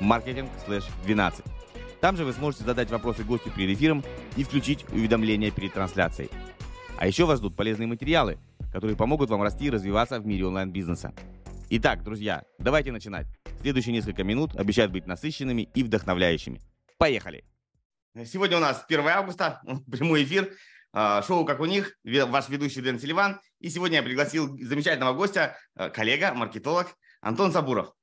marketing/12. Там же вы сможете задать вопросы гостю перед эфиром и включить уведомления перед трансляцией. А еще вас ждут полезные материалы, которые помогут вам расти и развиваться в мире онлайн-бизнеса. Итак, друзья, давайте начинать. Следующие несколько минут обещают быть насыщенными и вдохновляющими. Поехали! Сегодня у нас 1 августа, прямой эфир, шоу «Как у них», ваш ведущий Дэн Селиван. И сегодня я пригласил замечательного гостя, коллега, маркетолог Антон Сабуров.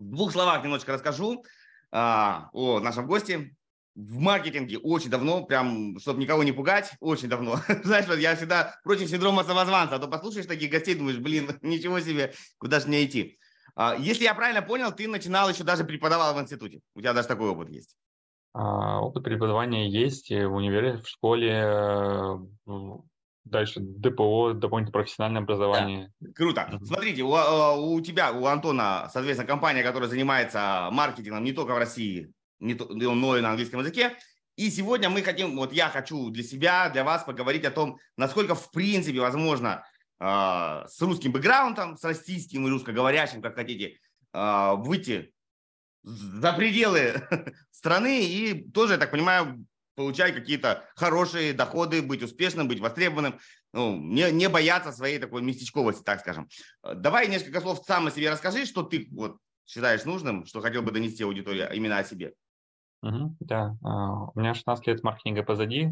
В двух словах немножечко расскажу а, о нашем госте. В маркетинге очень давно, прям, чтобы никого не пугать, очень давно. Знаешь, вот я всегда против синдрома самозванца, а то послушаешь таких гостей, думаешь, блин, ничего себе, куда же мне идти. А, если я правильно понял, ты начинал еще даже преподавал в институте. У тебя даже такой опыт есть. А, опыт преподавания есть в универе, в школе, э, Дальше ДПО, дополнительное профессиональное образование. Да. Круто. Uh-huh. Смотрите, у, а, у тебя, у Антона, соответственно, компания, которая занимается маркетингом не только в России, не то, но и на английском языке. И сегодня мы хотим, вот я хочу для себя, для вас поговорить о том, насколько в принципе возможно э, с русским бэкграундом, с российским и русскоговорящим, как хотите, э, выйти за пределы страны и тоже, я так понимаю, получать какие-то хорошие доходы, быть успешным, быть востребованным, ну, не, не бояться своей такой местечковости, так скажем. Э, давай несколько слов сам о себе расскажи, что ты вот считаешь нужным, что хотел бы донести аудитории именно о себе. Угу, да, uh, у меня 16 лет маркетинга позади.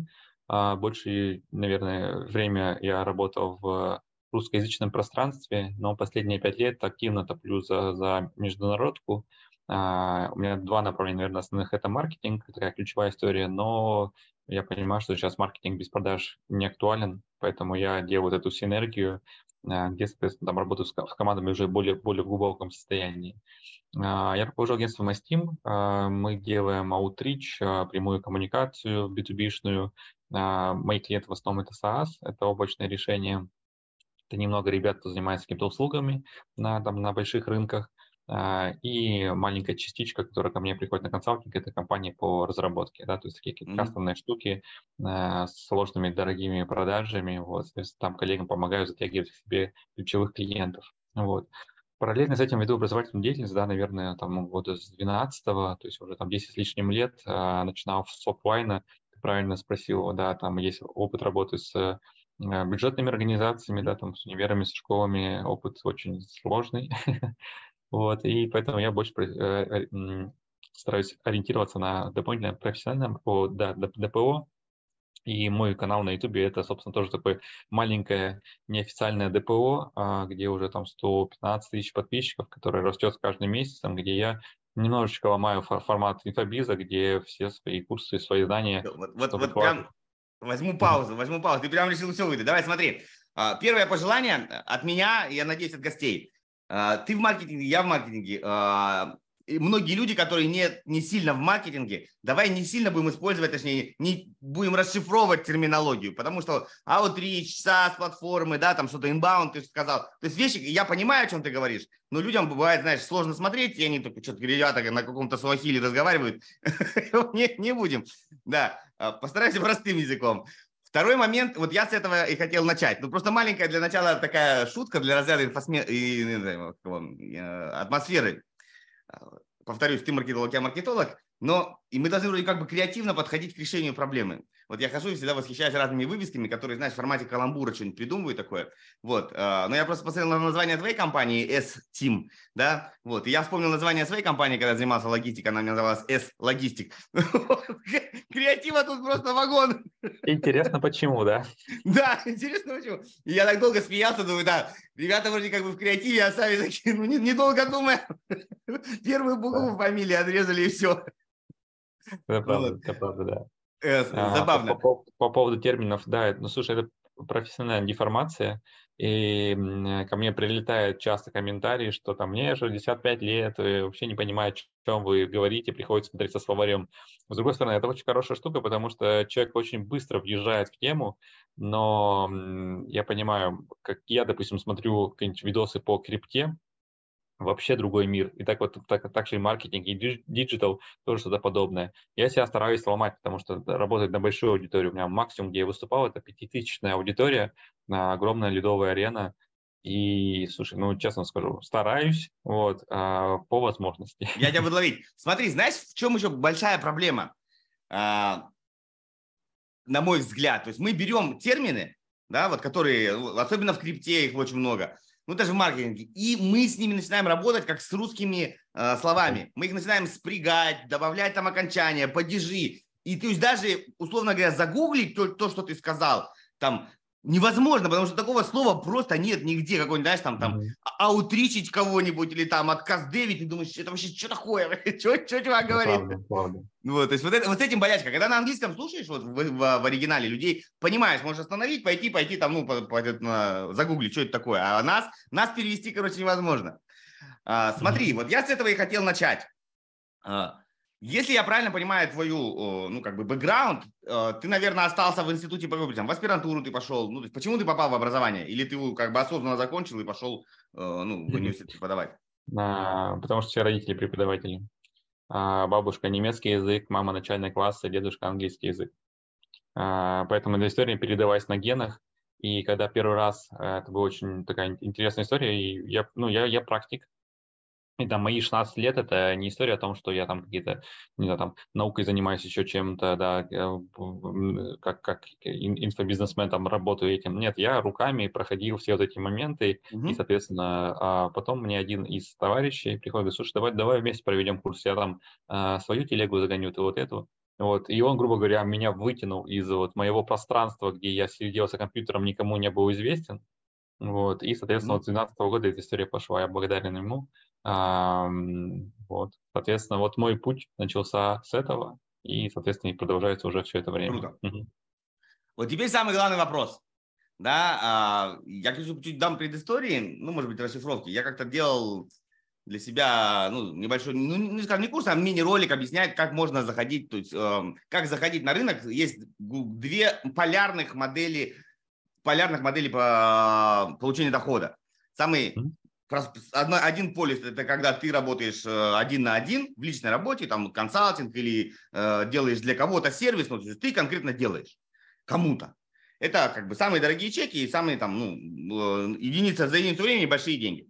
Uh, больше, наверное, время я работал в русскоязычном пространстве, но последние пять лет активно топлю за, за международку. Uh, у меня два направления, наверное, основных. Это маркетинг, такая ключевая история, но я понимаю, что сейчас маркетинг без продаж не актуален, поэтому я делаю вот эту синергию, uh, где, соответственно, там работаю с, командами уже более, более в глубоком состоянии. Uh, я руковожу агентством MySteam. Мы делаем outreach, прямую коммуникацию B2B-шную. Мои клиенты в основном это SaaS, это облачное решение. Это немного ребят, кто занимается какими-то услугами на, там, на больших рынках. А, и маленькая частичка, которая ко мне приходит на консалтинг, это компания по разработке, да, то есть такие mm-hmm. кастомные штуки а, с сложными дорогими продажами, вот, там коллегам помогаю затягивать к себе ключевых клиентов, вот. Параллельно с этим веду образовательную деятельность, да, наверное, там года с 12 то есть уже там 10 с лишним лет, а, начинал с софтлайна, ты правильно спросил, да, там есть опыт работы с бюджетными организациями, да, там с универами, с школами, опыт очень сложный, Вот, и поэтому я больше э, э, стараюсь ориентироваться на дополнительное профессиональное о, да, ДПО. И мой канал на YouTube это, собственно, тоже такое маленькое неофициальное ДПО, а, где уже там 115 тысяч подписчиков, который растет с каждым месяцем, где я немножечко ломаю формат инфобиза, где все свои курсы, свои знания. Вот, вот, вот прям возьму паузу, возьму паузу. Ты прям решил все выйти. Давай смотри. А, первое пожелание от меня, я надеюсь, от гостей. А, ты в маркетинге, я в маркетинге. А, и многие люди, которые не, не сильно в маркетинге, давай не сильно будем использовать, точнее, не будем расшифровывать терминологию, потому что outreach, SaaS, платформы, да, там что-то inbound, ты сказал. То есть вещи, я понимаю, о чем ты говоришь, но людям бывает, знаешь, сложно смотреть, и они только что-то ребята на каком-то суахиле разговаривают. не, будем. Да, а, постарайся простым языком. Второй момент, вот я с этого и хотел начать. Ну, просто маленькая для начала такая шутка для разряда инфосме... и, не знаю, э, атмосферы. Повторюсь, ты маркетолог, я маркетолог. Но и мы должны вроде как бы креативно подходить к решению проблемы. Вот я хожу и всегда восхищаюсь разными вывесками, которые, знаешь, в формате каламбура что-нибудь придумывают такое. Вот. А, но я просто посмотрел на название твоей компании S-Team, да, вот. И я вспомнил название своей компании, когда занимался логистикой, она у меня называлась S-Логистик. Креатива тут просто вагон. Интересно, почему, да? Да, интересно, почему. И я так долго смеялся, думаю, да, ребята вроде как бы в креативе, а сами такие, ну, недолго думая, первую букву фамилии отрезали и все. Это правда, это правда, да. Э, забавно. По, по, по поводу терминов, да, ну слушай, это профессиональная деформация. и ко мне прилетают часто комментарии, что там мне 65 лет, вообще не понимаю, о чем вы говорите, приходится смотреть со словарем. С другой стороны, это очень хорошая штука, потому что человек очень быстро въезжает в тему, но я понимаю, как я, допустим, смотрю какие-нибудь видосы по крипте, вообще другой мир. И так вот так, так же и маркетинг, и digital тоже что-то подобное. Я себя стараюсь ломать, потому что работать на большую аудиторию. У меня максимум, где я выступал, это пятитысячная аудитория, на огромная ледовая арена. И, слушай, ну, честно скажу, стараюсь, вот, а, по возможности. Я тебя буду ловить. Смотри, знаешь, в чем еще большая проблема? А, на мой взгляд, то есть мы берем термины, да, вот которые, особенно в крипте их очень много, ну даже в маркетинге, и мы с ними начинаем работать как с русскими э, словами. Мы их начинаем спрягать, добавлять там окончания, падежи. И то есть даже, условно говоря, загуглить то, то что ты сказал, там невозможно, потому что такого слова просто нет нигде, какой-нибудь, знаешь, там, там, mm-hmm. аутричить кого-нибудь или там отказ девить, ты думаешь, это вообще что такое, что, что чувак ну, говорит? Правда, правда. Вот, то есть вот, это, вот с этим болячка, когда на английском слушаешь, вот в, в, в оригинале людей, понимаешь, можешь остановить, пойти, пойти там, ну, по, по, по, загуглить, что это такое, а нас, нас перевести, короче, невозможно. А, смотри, mm-hmm. вот я с этого и хотел начать. А, если я правильно понимаю твою, ну, как бы, бэкграунд, э, ты, наверное, остался в институте, там, в аспирантуру ты пошел. Ну, то есть, почему ты попал в образование? Или ты, как бы, осознанно закончил и пошел, э, ну, в университет преподавать? А, потому что все родители преподаватели. А, бабушка немецкий язык, мама начальный класс, а дедушка английский язык. А, поэтому эта история передавалась на генах. И когда первый раз, э, это была очень такая интересная история, и я, ну, я, я практик, и там мои 16 лет это не история о том, что я там какие-то, не знаю, там наукой занимаюсь еще чем-то, да, как, как инфобизнесмен там работаю этим. Нет, я руками проходил все вот эти моменты, mm-hmm. и, соответственно, а потом мне один из товарищей приходит, говорит, слушай, давай, давай вместе проведем курс, я там а, свою телегу загоню, ты вот эту. Вот, и он, грубо говоря, меня вытянул из вот моего пространства, где я сидел за компьютером, никому не был известен, вот, и, соответственно, mm-hmm. вот с 2012 года эта история пошла, я благодарен ему. Вот. Соответственно, вот мой путь начался с этого, и, соответственно, и продолжается уже все это время. Круто. Угу. Вот теперь самый главный вопрос. Да, а, я, конечно, чуть дам предыстории, ну, может быть, расшифровки. Я как-то делал для себя, ну, небольшой, ну, не скажем, не курс, а мини-ролик объясняет, как можно заходить, то есть, э, как заходить на рынок. Есть две полярных модели, полярных моделей по получению дохода. Самый одно, один полис – это когда ты работаешь э, один на один в личной работе, там консалтинг или э, делаешь для кого-то сервис, но ты конкретно делаешь кому-то. Это как бы самые дорогие чеки и самые там, ну, э, единица за единицу времени большие деньги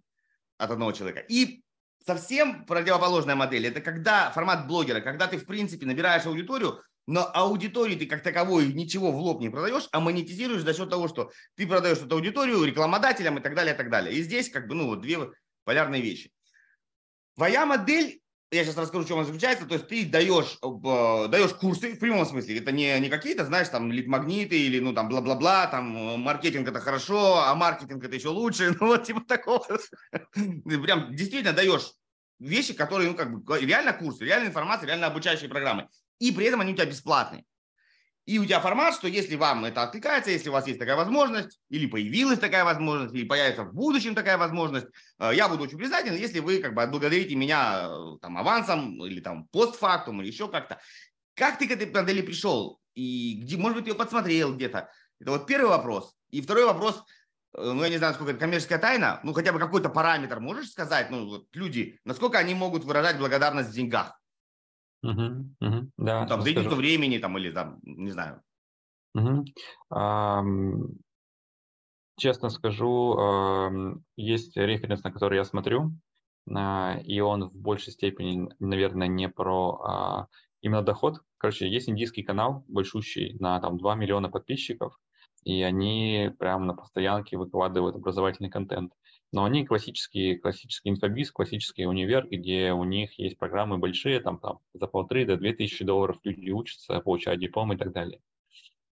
от одного человека. И совсем противоположная модель – это когда формат блогера, когда ты, в принципе, набираешь аудиторию, но аудитории ты как таковой ничего в лоб не продаешь, а монетизируешь за счет того, что ты продаешь эту аудиторию рекламодателям и так далее, и так далее. И здесь как бы, ну, вот две полярные вещи. Твоя модель, я сейчас расскажу, в чем она заключается, то есть ты даешь, э, даешь курсы, в прямом смысле, это не, не какие-то, знаешь, там, лид-магниты или, ну, там, бла-бла-бла, там, э, маркетинг это хорошо, а маркетинг это еще лучше, ну, вот типа такого. Ты прям действительно даешь вещи, которые, ну, как бы, реально курсы, реальная информация, реально обучающие программы и при этом они у тебя бесплатные. И у тебя формат, что если вам это откликается, если у вас есть такая возможность, или появилась такая возможность, или появится в будущем такая возможность, э, я буду очень признателен, если вы как бы отблагодарите меня э, там авансом или там постфактум или еще как-то. Как ты к этой модели пришел? И где, может быть, ты ее подсмотрел где-то? Это вот первый вопрос. И второй вопрос, э, ну, я не знаю, сколько это коммерческая тайна, ну, хотя бы какой-то параметр можешь сказать, ну, вот люди, насколько они могут выражать благодарность в деньгах? Угу, угу, да, ну, там, за единицу времени там, или там, не знаю. Угу. Um, честно скажу, есть референс, на который я смотрю, uh, и он в большей степени, наверное, не про uh, именно доход. Короче, есть индийский канал, большущий, на там 2 миллиона подписчиков, и они прямо на постоянке выкладывают образовательный контент. Но они классические, классический инфобиз, классический универ, где у них есть программы большие, там, там за полторы до две тысячи долларов люди учатся, получают диплом и так далее.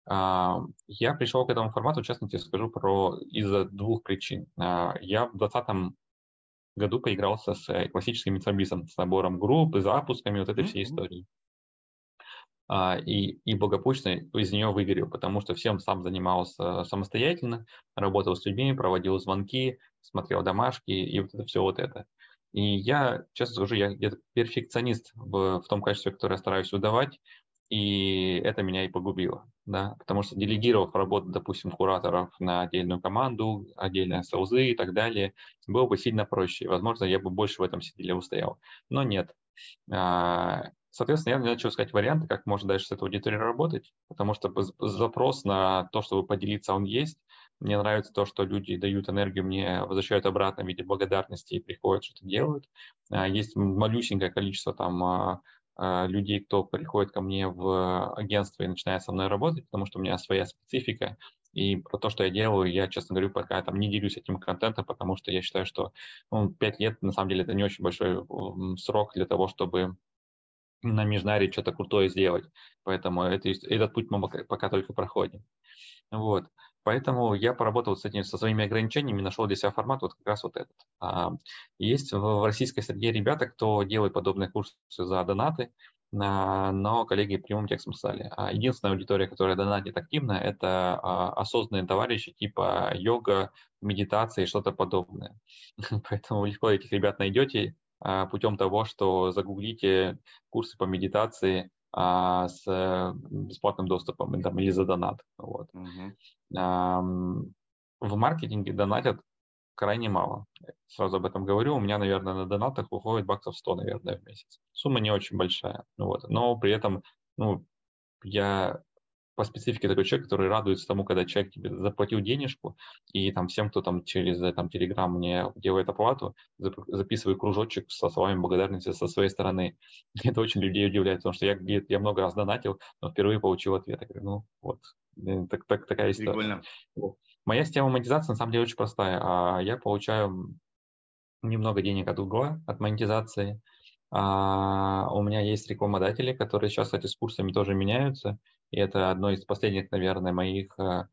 А, я пришел к этому формату, честно тебе скажу, про из-за двух причин. А, я в 2020 году поигрался с классическим инфобизом, с набором групп, запусками, вот этой всей истории. а, и, и благополучно из нее выгорел, потому что всем сам занимался самостоятельно, работал с людьми, проводил звонки, смотрел домашки и вот это все вот это. И я, честно скажу, я где-то перфекционист в, в том качестве, которое я стараюсь выдавать, и это меня и погубило, да, потому что делегировав работу, допустим, кураторов на отдельную команду, отдельные соузы и так далее, было бы сильно проще. Возможно, я бы больше в этом седеле устоял. Но нет. А, соответственно, я начал искать варианты, как можно дальше с этой аудиторией работать, потому что запрос на то, чтобы поделиться, он есть. Мне нравится то, что люди дают энергию, мне возвращают обратно в виде благодарности и приходят, что-то делают. А, есть малюсенькое количество там а, а, людей, кто приходит ко мне в агентство и начинает со мной работать, потому что у меня своя специфика. И про то, что я делаю, я, честно говорю, пока там не делюсь этим контентом, потому что я считаю, что ну, 5 лет, на самом деле, это не очень большой срок для того, чтобы на Межнаре что-то крутое сделать. Поэтому это, этот путь мы пока только проходим. Вот. Поэтому я поработал с этим, со своими ограничениями, нашел для себя формат вот как раз вот этот. А, есть в российской среде ребята, кто делает подобные курсы за донаты, но коллеги прямым текстом стали. А единственная аудитория, которая донатит активно, это а, осознанные товарищи типа йога, медитация и что-то подобное. Поэтому легко этих ребят найдете путем того, что загуглите курсы по медитации а, с э, бесплатным доступом или за донат. Вот. Uh-huh. В маркетинге донатят крайне мало. Сразу об этом говорю. У меня, наверное, на донатах уходит баксов 100, наверное, в месяц. Сумма не очень большая. Вот. Но при этом ну, я по специфике такой человек, который радуется тому, когда человек тебе заплатил денежку, и там всем, кто там через э, там, Telegram мне делает оплату, записываю кружочек со словами благодарности со своей стороны. Это очень людей удивляет, потому что я, я много раз донатил, но впервые получил ответ. Я говорю, ну вот, э, так, так, такая история. Прикольно. Моя система монетизации на самом деле очень простая. А я получаю немного денег от угла, от монетизации. А, у меня есть рекламодатели, которые сейчас, кстати, с курсами тоже меняются. И это одно из последних, наверное, моих э,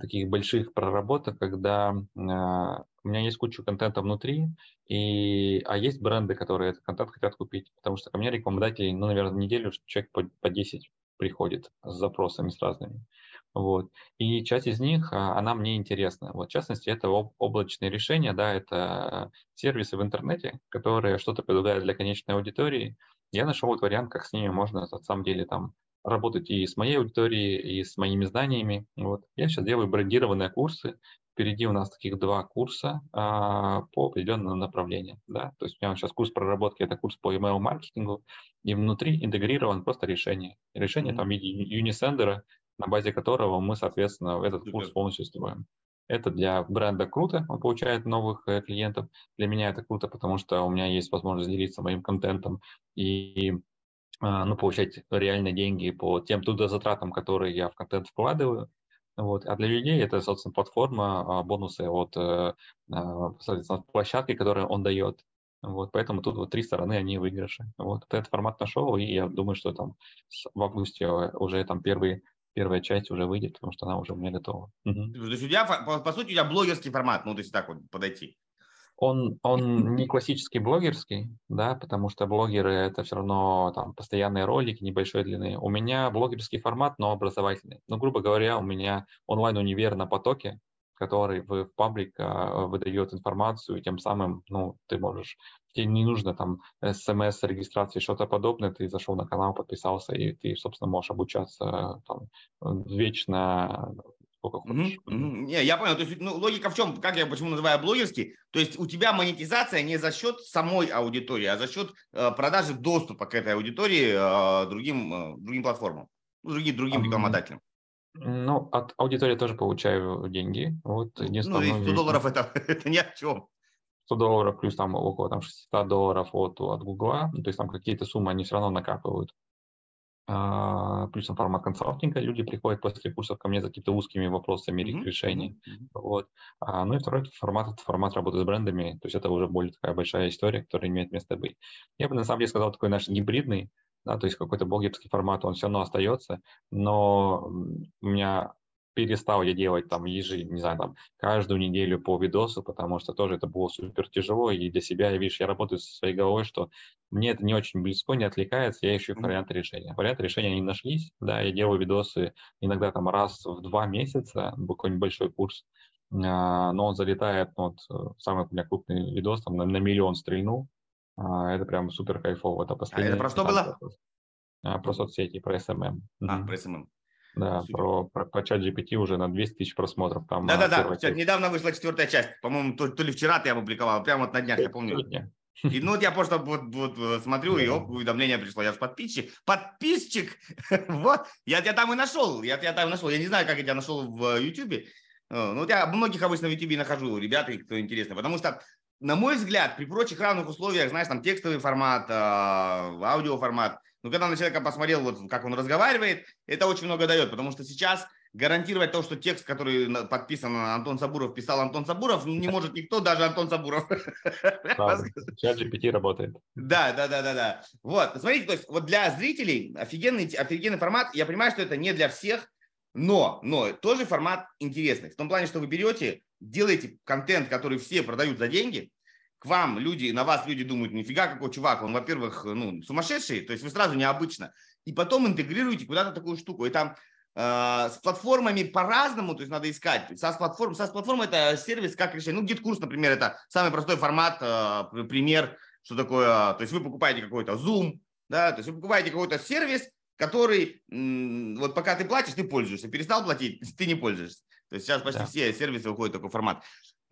таких больших проработок, когда э, у меня есть куча контента внутри, и, а есть бренды, которые этот контент хотят купить, потому что ко мне рекламодатели, ну, наверное, неделю человек по, по 10 приходит с запросами с разными. Вот. И часть из них, а, она мне интересна. Вот, в частности, это облачные решения, да, это сервисы в интернете, которые что-то предлагают для конечной аудитории. Я нашел вот вариант, как с ними можно, на самом деле, там, работать и с моей аудиторией, и с моими знаниями. Вот. Я сейчас делаю брендированные курсы. Впереди у нас таких два курса а, по определенному направлению. Да? То есть у меня сейчас курс проработки, это курс по email-маркетингу, и внутри интегрирован просто решение. Решение mm-hmm. там в виде юнисендера, на базе которого мы, соответственно, этот курс полностью строим. Это для бренда круто, он получает новых э, клиентов. Для меня это круто, потому что у меня есть возможность делиться моим контентом и ну, получать реальные деньги по тем трудозатратам, которые я в контент вкладываю. Вот. А для людей это, собственно, платформа, а, бонусы от э, а, соответственно, площадки, которые он дает. Вот, поэтому тут вот три стороны, они выигрыши. Вот, этот формат нашел, и я думаю, что там в августе уже там первый, первая часть уже выйдет, потому что она уже у меня готова. Угу. То есть у тебя, по, по сути, у тебя блогерский формат, ну, то есть так вот подойти он, он не классический блогерский, да, потому что блогеры это все равно там постоянные ролики небольшой длины. У меня блогерский формат, но образовательный. Ну, грубо говоря, у меня онлайн-универ на потоке, который в, паблик а, выдает информацию, и тем самым, ну, ты можешь, тебе не нужно там смс, регистрации, что-то подобное, ты зашел на канал, подписался, и ты, собственно, можешь обучаться там вечно сколько хочешь. Mm-hmm. Mm-hmm. Не, я понял. То есть, ну, логика в чем, как я почему называю блогерский? То есть у тебя монетизация не за счет самой аудитории, а за счет э, продажи доступа к этой аудитории э, другим, э, другим платформам, ну, другим, другим рекламодателям. Ну, от аудитории тоже получаю деньги. Вот ну, и 100 долларов это, это ни о чем. 100 долларов плюс там около там, 600 долларов от, от Гугла, ну, то есть там какие-то суммы они все равно накапывают. А, плюсом формат консалтинга. Люди приходят после курсов ко мне за какими-то узкими вопросами mm-hmm. решений. Mm-hmm. Вот. А, ну и второй формат – это формат работы с брендами. То есть это уже более такая большая история, которая имеет место быть. Я бы на самом деле сказал такой наш гибридный, да, то есть какой-то блогерский формат, он все равно остается, но у меня перестал я делать там ежи, не знаю, там каждую неделю по видосу, потому что тоже это было супер тяжело, и для себя, я, видишь, я работаю со своей головой, что мне это не очень близко, не отвлекается, я ищу варианты решения. Варианты решения не нашлись, да, я делаю видосы иногда там раз в два месяца, какой небольшой курс, а, но он залетает, вот самый у меня крупный видос, там на, на миллион стрельнул, а, это прям супер кайфово. Это. А это про что было? А, про соцсети, про SMM. А, про SMM. Да, про, про, про чат GPT уже на 200 тысяч просмотров. Там, Да-да-да, недавно вышла четвертая часть. По-моему, то, то ли вчера ты опубликовал, прямо вот на днях, я помню. Сегодня. И ну вот я просто вот, вот э, смотрю, и оп, уведомление пришло. Я же подписчик. Подписчик! вот, я тебя там и нашел. Я тебя там и нашел. Я не знаю, как я тебя нашел в YouTube. Э, ну, вот я многих обычно в YouTube нахожу, ребята, кто интересно. Потому что, на мой взгляд, при прочих равных условиях, знаешь, там текстовый формат, э, аудиоформат, но когда на человека посмотрел, вот как он разговаривает, это очень много дает, потому что сейчас гарантировать то, что текст, который подписан Антон Сабуров, писал Антон Сабуров, не может никто, даже Антон Сабуров. ChatGPT работает. Да, да, да, да, да. Вот, смотрите, то есть вот для зрителей офигенный, офигенный формат. Я понимаю, что это не для всех, но, но тоже формат интересный. В том плане, что вы берете, делаете контент, который все продают за деньги, к вам люди, на вас люди думают, нифига какой чувак, он, во-первых, ну, сумасшедший, то есть вы сразу необычно, и потом интегрируете куда-то такую штуку, и там э, с платформами по-разному, то есть надо искать. SaaS платформ, SaaS платформа это сервис как решение. Ну, GetCourse, например, это самый простой формат, э, пример, что такое, то есть вы покупаете какой-то Zoom, да, то есть вы покупаете какой-то сервис, который, вот пока ты платишь, ты пользуешься, перестал платить, ты не пользуешься. То есть сейчас почти да. все сервисы выходят в такой формат.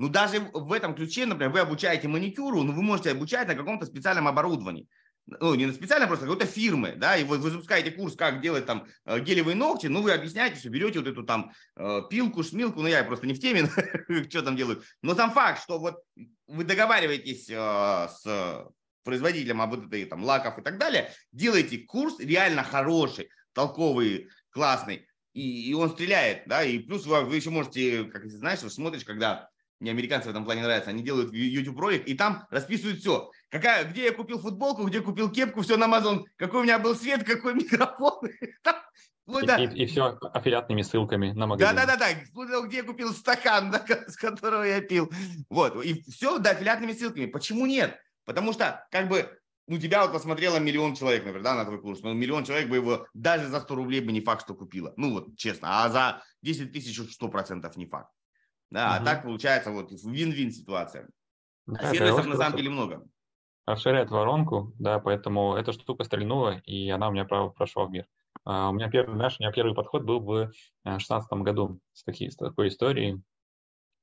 Ну, даже в этом ключе, например, вы обучаете маникюру, но вы можете обучать на каком-то специальном оборудовании. Ну, не на специальном, просто какой-то фирмы, да, и вы, вы запускаете курс, как делать там э, гелевые ногти, ну, вы объясняете, что берете вот эту там э, пилку, шмилку, ну, я просто не в теме, что там делают. Но сам факт, что вот вы договариваетесь э, с производителем об этой там лаков и так далее, делаете курс реально хороший, толковый, классный, и, и он стреляет, да, и плюс вы, вы еще можете, как знаешь, вы смотришь, когда мне американцы в этом плане нравятся, они делают YouTube ролик, и там расписывают все. Какая, где я купил футболку, где купил кепку, все на Amazon, какой у меня был свет, какой микрофон. и, да. и, и все аффилиатными ссылками на магазин. Да-да-да, где я купил стакан, да, с которого я пил. Вот, и все, да, аффилиатными ссылками. Почему нет? Потому что, как бы, ну, тебя вот посмотрело миллион человек, например, да, на твой курс, но миллион человек бы его даже за 100 рублей бы не факт, что купила. Ну, вот, честно, а за 10 тысяч 100% не факт. Да, угу. а так получается вот вин-вин ситуация. Да, а сервисов на самом деле много. Расширяет воронку, да, поэтому эта штука стрельнула, и она у меня прошла в мир. Uh, у меня первый, знаешь, у меня первый подход был в 2016 году с, таки, с такой историей.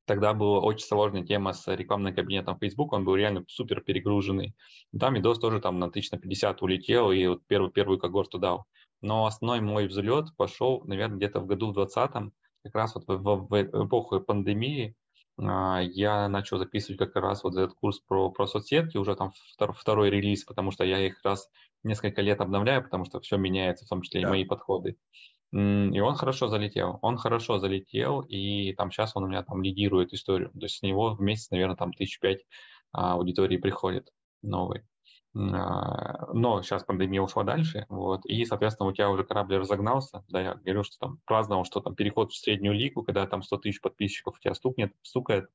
Тогда была очень сложная тема с рекламным кабинетом Facebook, он был реально супер перегруженный. Там видос тоже там на 1050 улетел, и вот первый, первую когорту дал. Но основной мой взлет пошел, наверное, где-то в году в 2020 как раз вот в, в, эпоху пандемии а, я начал записывать как раз вот этот курс про, про соцсетки, уже там втор, второй релиз, потому что я их раз несколько лет обновляю, потому что все меняется, в том числе да. и мои подходы. И он хорошо залетел. Он хорошо залетел, и там сейчас он у меня там лидирует историю. То есть с него в месяц, наверное, там тысяч пять а, аудитории приходит новый. А, но сейчас пандемия ушла дальше, вот, и, соответственно, у тебя уже корабль разогнался, да, я говорю, что там праздновал, что там переход в среднюю лигу, когда там 100 тысяч подписчиков у тебя стукнет, стукает,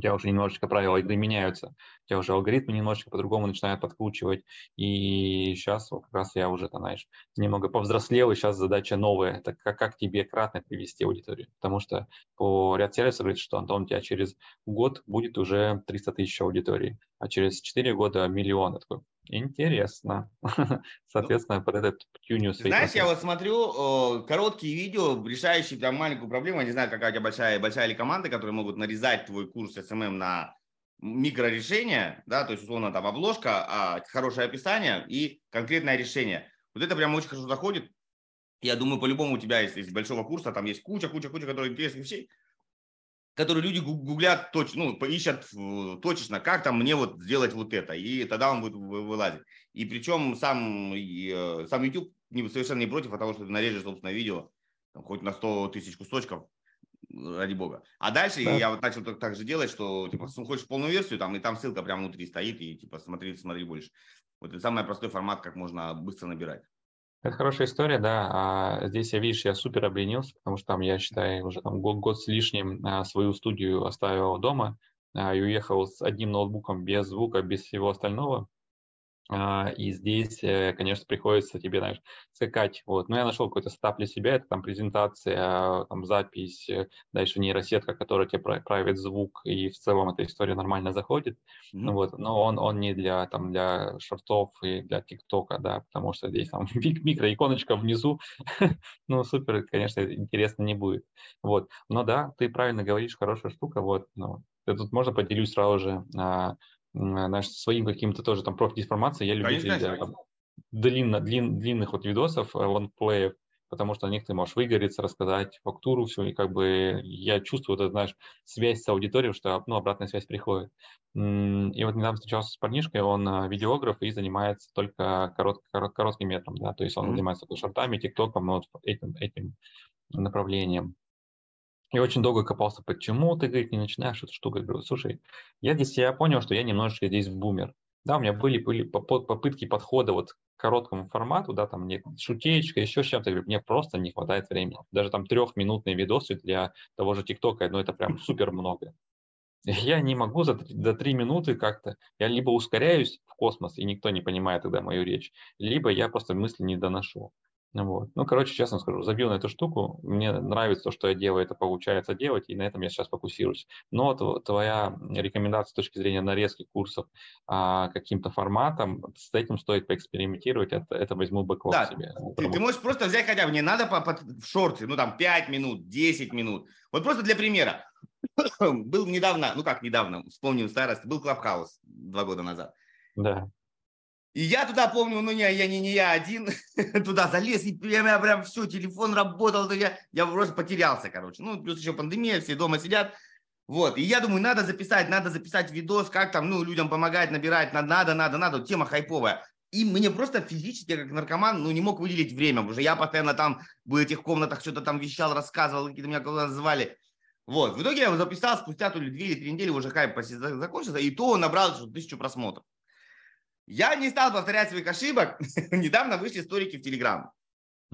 у тебя уже немножечко правила игры меняются, у тебя уже алгоритмы немножечко по-другому начинают подкручивать, и сейчас вот как раз я уже, там, знаешь, немного повзрослел, и сейчас задача новая, это как, как тебе кратно привести аудиторию, потому что по ряд сервисов говорит, что, Антон, у тебя через год будет уже 300 тысяч аудитории, а через 4 года миллион. Я такой, интересно. Соответственно, ну, под этот тюню Знаешь, я вот смотрю короткие видео, решающие прям маленькую проблему. Я не знаю, какая у тебя большая, большая ли команда, которые могут нарезать твой курс SMM на микрорешения, да, то есть, условно, там обложка, а хорошее описание и конкретное решение. Вот это прям очень хорошо заходит. Я думаю, по-любому у тебя есть из большого курса, там есть куча, куча, куча, которые интересных вещей которые люди гуглят точно, ну, ищут точечно, как там мне вот сделать вот это, и тогда он будет вылазить. И причем сам, э, сам YouTube совершенно не против того, что ты нарежешь, собственно, видео, там, хоть на 100 тысяч кусочков, ради бога. А дальше да. я вот начал так, так же делать, что типа хочешь полную версию, там и там ссылка прямо внутри стоит, и типа смотри, смотри больше. Вот это самый простой формат, как можно быстро набирать. Это хорошая история, да. А здесь я, видишь, я супер обленился, потому что там, я считаю, уже там год, год с лишним а, свою студию оставил дома а, и уехал с одним ноутбуком без звука, без всего остального. А, и здесь, э, конечно, приходится тебе, знаешь, скакать. Вот. Но я нашел какой-то стап для себя, это там презентация, там запись, э, дальше нейросетка, которая тебе правит звук, и в целом эта история нормально заходит. Mm-hmm. Вот. Но он, он не для, там, для шортов и для ТикТока, да, потому что здесь там микроиконочка внизу, ну, супер, конечно, интересно не будет. Вот. Но да, ты правильно говоришь, хорошая штука, вот. Ну, тут можно поделюсь сразу же а, знаешь, своим каким-то тоже там профдеформацией. Я любитель да, длинно, длин, длинных вот видосов, э, лонгплеев, потому что на них ты можешь выгореться, рассказать фактуру всю, и как бы я чувствую, это, знаешь, связь с аудиторией, что, ну, обратная связь приходит. И вот недавно встречался с парнишкой, он э, видеограф и занимается только корот, корот, коротким метром, да, то есть он mm-hmm. занимается только шортами, тиктоком, вот этим, этим направлением. И очень долго копался, почему ты, говорит, не начинаешь эту штуку. Я говорю, слушай, я для себя понял, что я немножечко здесь бумер. Да, у меня были, были попытки подхода вот к короткому формату, да, там мне шутеечка, еще чем-то, мне просто не хватает времени. Даже там трехминутные видосы для того же ТикТока, ну это прям супер много. Я не могу за, за три минуты как-то, я либо ускоряюсь в космос, и никто не понимает тогда мою речь, либо я просто мысли не доношу. Вот. Ну, короче, честно скажу, забил на эту штуку. Мне нравится то, что я делаю, это получается делать, и на этом я сейчас фокусируюсь. Но твоя рекомендация с точки зрения нарезки курсов а, каким-то форматом, с этим стоит поэкспериментировать, это, это возьму бэклог да. себе. Ты, ты можешь просто взять хотя бы, не надо по, по, в шорты, ну там 5 минут, 10 минут. Вот просто для примера. был недавно, ну как недавно, вспомнил старость, был Клабхаус два года назад. Да. И я туда помню, ну не, я не, не я один, туда залез, и я прям все, телефон работал, я, я просто потерялся, короче. Ну, плюс еще пандемия, все дома сидят. Вот, и я думаю, надо записать, надо записать видос, как там, ну, людям помогать, набирать, надо, надо, надо, тема хайповая. И мне просто физически, как наркоман, ну, не мог выделить время, потому что я постоянно там в этих комнатах что-то там вещал, рассказывал, какие-то меня куда звали. Вот, в итоге я его записал спустя то ли две или три недели, уже хайп закончился, и то он набрал тысячу просмотров. Я не стал повторять своих ошибок. Недавно вышли историки в Телеграм.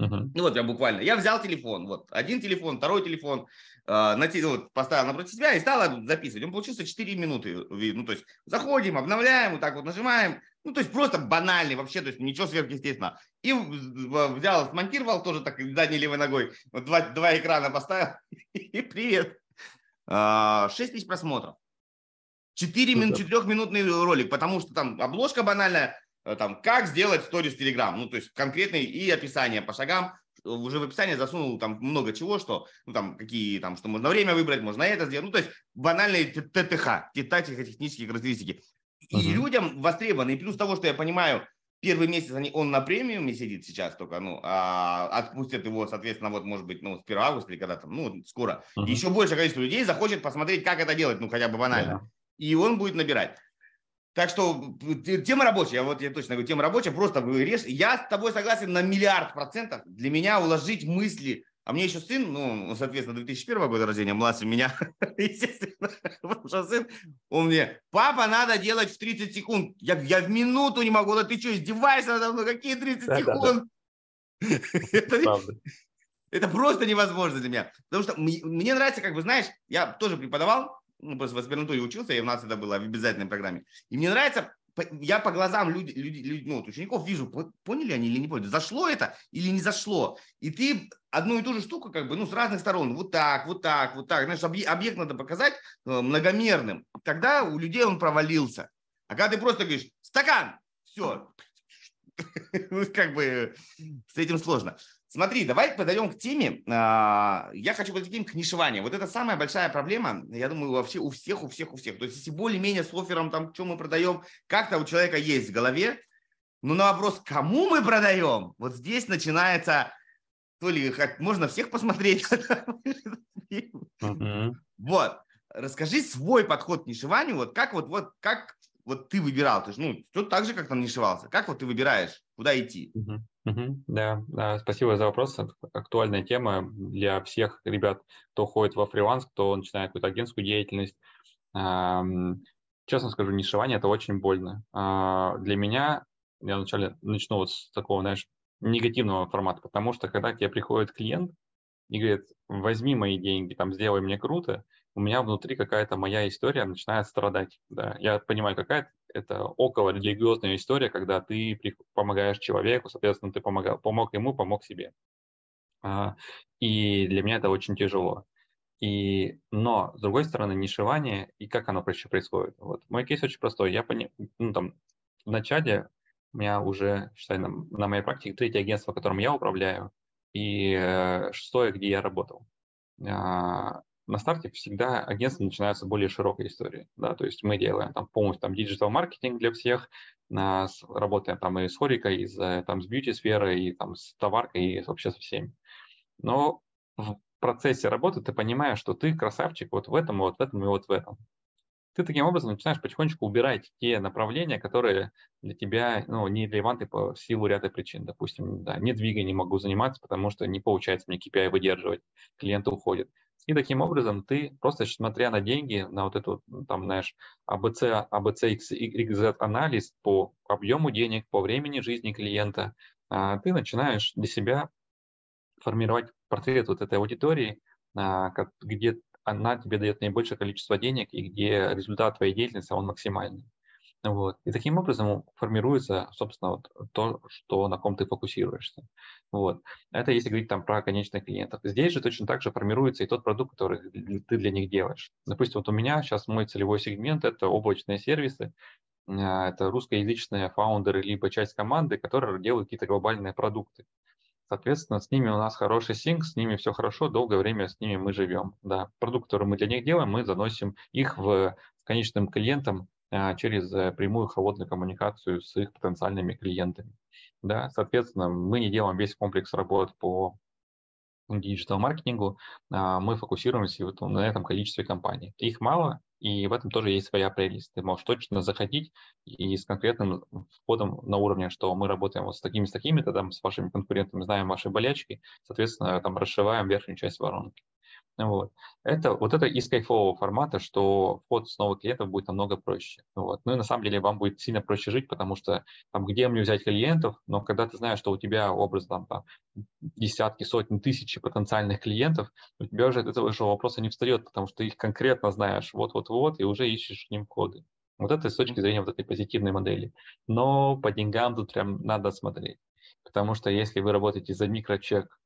Uh-huh. Ну вот я буквально, я взял телефон, вот один телефон, второй телефон, э, на, вот, поставил напротив себя и стал записывать. Он получился 4 минуты, ну то есть заходим, обновляем, вот так вот нажимаем, ну то есть просто банальный вообще, то есть ничего сверхъестественного. И взял, смонтировал тоже так задней левой ногой, вот два, два экрана поставил и привет. 6 а, тысяч просмотров. 4 минут, 4-минутный ролик, потому что там обложка банальная, э, там, как сделать сторис Telegram, ну, то есть конкретный и описание по шагам, уже в описании засунул там много чего, что, ну, там, какие там, что можно время выбрать, можно это сделать, ну, то есть банальные ТТХ, технические характеристики. И uh-huh. людям востребованы, и плюс того, что я понимаю, первый месяц они, он на премиуме сидит сейчас только, ну, а отпустят его, соответственно, вот, может быть, ну, с 1 августа или когда там, ну, скоро. Uh-huh. Еще больше количество людей захочет посмотреть, как это делать, ну, хотя бы банально. Yeah и он будет набирать. Так что тема рабочая, вот я точно говорю, тема рабочая, просто режь. Я с тобой согласен на миллиард процентов. Для меня уложить мысли, а мне еще сын, ну, соответственно, 2001 года рождения, младше меня, естественно, потому что сын, он мне, папа, надо делать в 30 секунд. Я, я в минуту не могу, да ты что, издеваешься надо мной, какие 30 да, секунд? Да, да. это, это просто невозможно для меня. Потому что мне нравится, как бы, знаешь, я тоже преподавал, ну, просто в аспирантуре учился, и у нас это было в обязательной программе. И мне нравится, я по глазам люди, люди, люди, ну, учеников вижу, поняли они или не поняли, зашло это или не зашло. И ты одну и ту же штуку, как бы, ну, с разных сторон, вот так, вот так, вот так, знаешь, объект надо показать э, многомерным. Тогда у людей он провалился. А когда ты просто говоришь, стакан, все, как бы с этим сложно. Смотри, давай подойдем к теме. А, я хочу подойти к нишеванию. Вот это самая большая проблема, я думаю, вообще у всех, у всех, у всех. То есть, если более-менее с оффером, там, что мы продаем, как-то у человека есть в голове, но на вопрос, кому мы продаем, вот здесь начинается, то ли можно всех посмотреть. Вот. Расскажи свой подход к нишеванию, вот как вот, вот как вот ты выбирал, ты же, ну, тут так же, как там нишевался, как вот ты выбираешь, куда идти? Uh-huh. Угу, да, да, спасибо за вопрос. Актуальная тема для всех ребят, кто ходит во фриланс, кто начинает какую-то агентскую деятельность. Честно скажу, нишевание – это очень больно. А, для меня, я вначале начну вот с такого, знаешь, негативного формата, потому что когда к тебе приходит клиент и говорит, возьми мои деньги, там, сделай мне круто, у меня внутри какая-то моя история начинает страдать. Да. Я понимаю, какая это около религиозная история, когда ты помогаешь человеку, соответственно, ты помогал, помог ему, помог себе. А, и для меня это очень тяжело. И, но, с другой стороны, нишевание и как оно проще происходит. Вот. Мой кейс очень простой. Я пони... ну, там, в начале у меня уже, считай, на, на моей практике третье агентство, которым я управляю, и э, шестое, где я работал. На старте всегда агентство начинается более широкой истории, да, то есть мы делаем там полностью там digital маркетинг для всех, нас, работаем там и с хорекой, и с, там, с бьюти-сферой, и там с товаркой, и вообще со всеми. Но в процессе работы ты понимаешь, что ты красавчик вот в этом, вот в этом и вот в этом. Ты таким образом начинаешь потихонечку убирать те направления, которые для тебя ну, не релевантны по силу ряда причин. Допустим, да, не двигай, не могу заниматься, потому что не получается мне KPI выдерживать, клиенты уходят. И таким образом ты просто смотря на деньги, на вот эту, там, знаешь, ABC, ABC, XYZ анализ по объему денег, по времени жизни клиента, а, ты начинаешь для себя формировать портрет вот этой аудитории, а, где она тебе дает наибольшее количество денег и где результат твоей деятельности, он максимальный. Вот. И таким образом формируется, собственно, вот то, что, на ком ты фокусируешься. Вот. Это если говорить там про конечных клиентов. Здесь же точно так же формируется и тот продукт, который ты для них делаешь. Допустим, вот у меня сейчас мой целевой сегмент – это облачные сервисы, а, это русскоязычные фаундеры либо часть команды, которые делают какие-то глобальные продукты. Соответственно, с ними у нас хороший синк, с ними все хорошо, долгое время с ними мы живем. Да. Продукт, который мы для них делаем, мы заносим их в конечным клиентам через э, прямую холодную коммуникацию с их потенциальными клиентами. Да, соответственно, мы не делаем весь комплекс работ по диджитал-маркетингу, а, мы фокусируемся вот на этом количестве компаний. Их мало, и в этом тоже есть своя прелесть. Ты можешь точно заходить и с конкретным входом на уровне, что мы работаем вот с такими, с такими, тогда с вашими конкурентами, знаем ваши болячки, соответственно, там расшиваем верхнюю часть воронки. Вот. Это, вот это из кайфового формата, что вход с новых клиентов будет намного проще. Вот. Ну и на самом деле вам будет сильно проще жить, потому что там, где мне взять клиентов, но когда ты знаешь, что у тебя образ там, там десятки, сотни, тысячи потенциальных клиентов, у тебя уже этого же вопроса не встает, потому что ты их конкретно знаешь вот-вот-вот и уже ищешь к ним коды. Вот это с точки зрения вот этой позитивной модели. Но по деньгам тут прям надо смотреть. Потому что если вы работаете за микрочек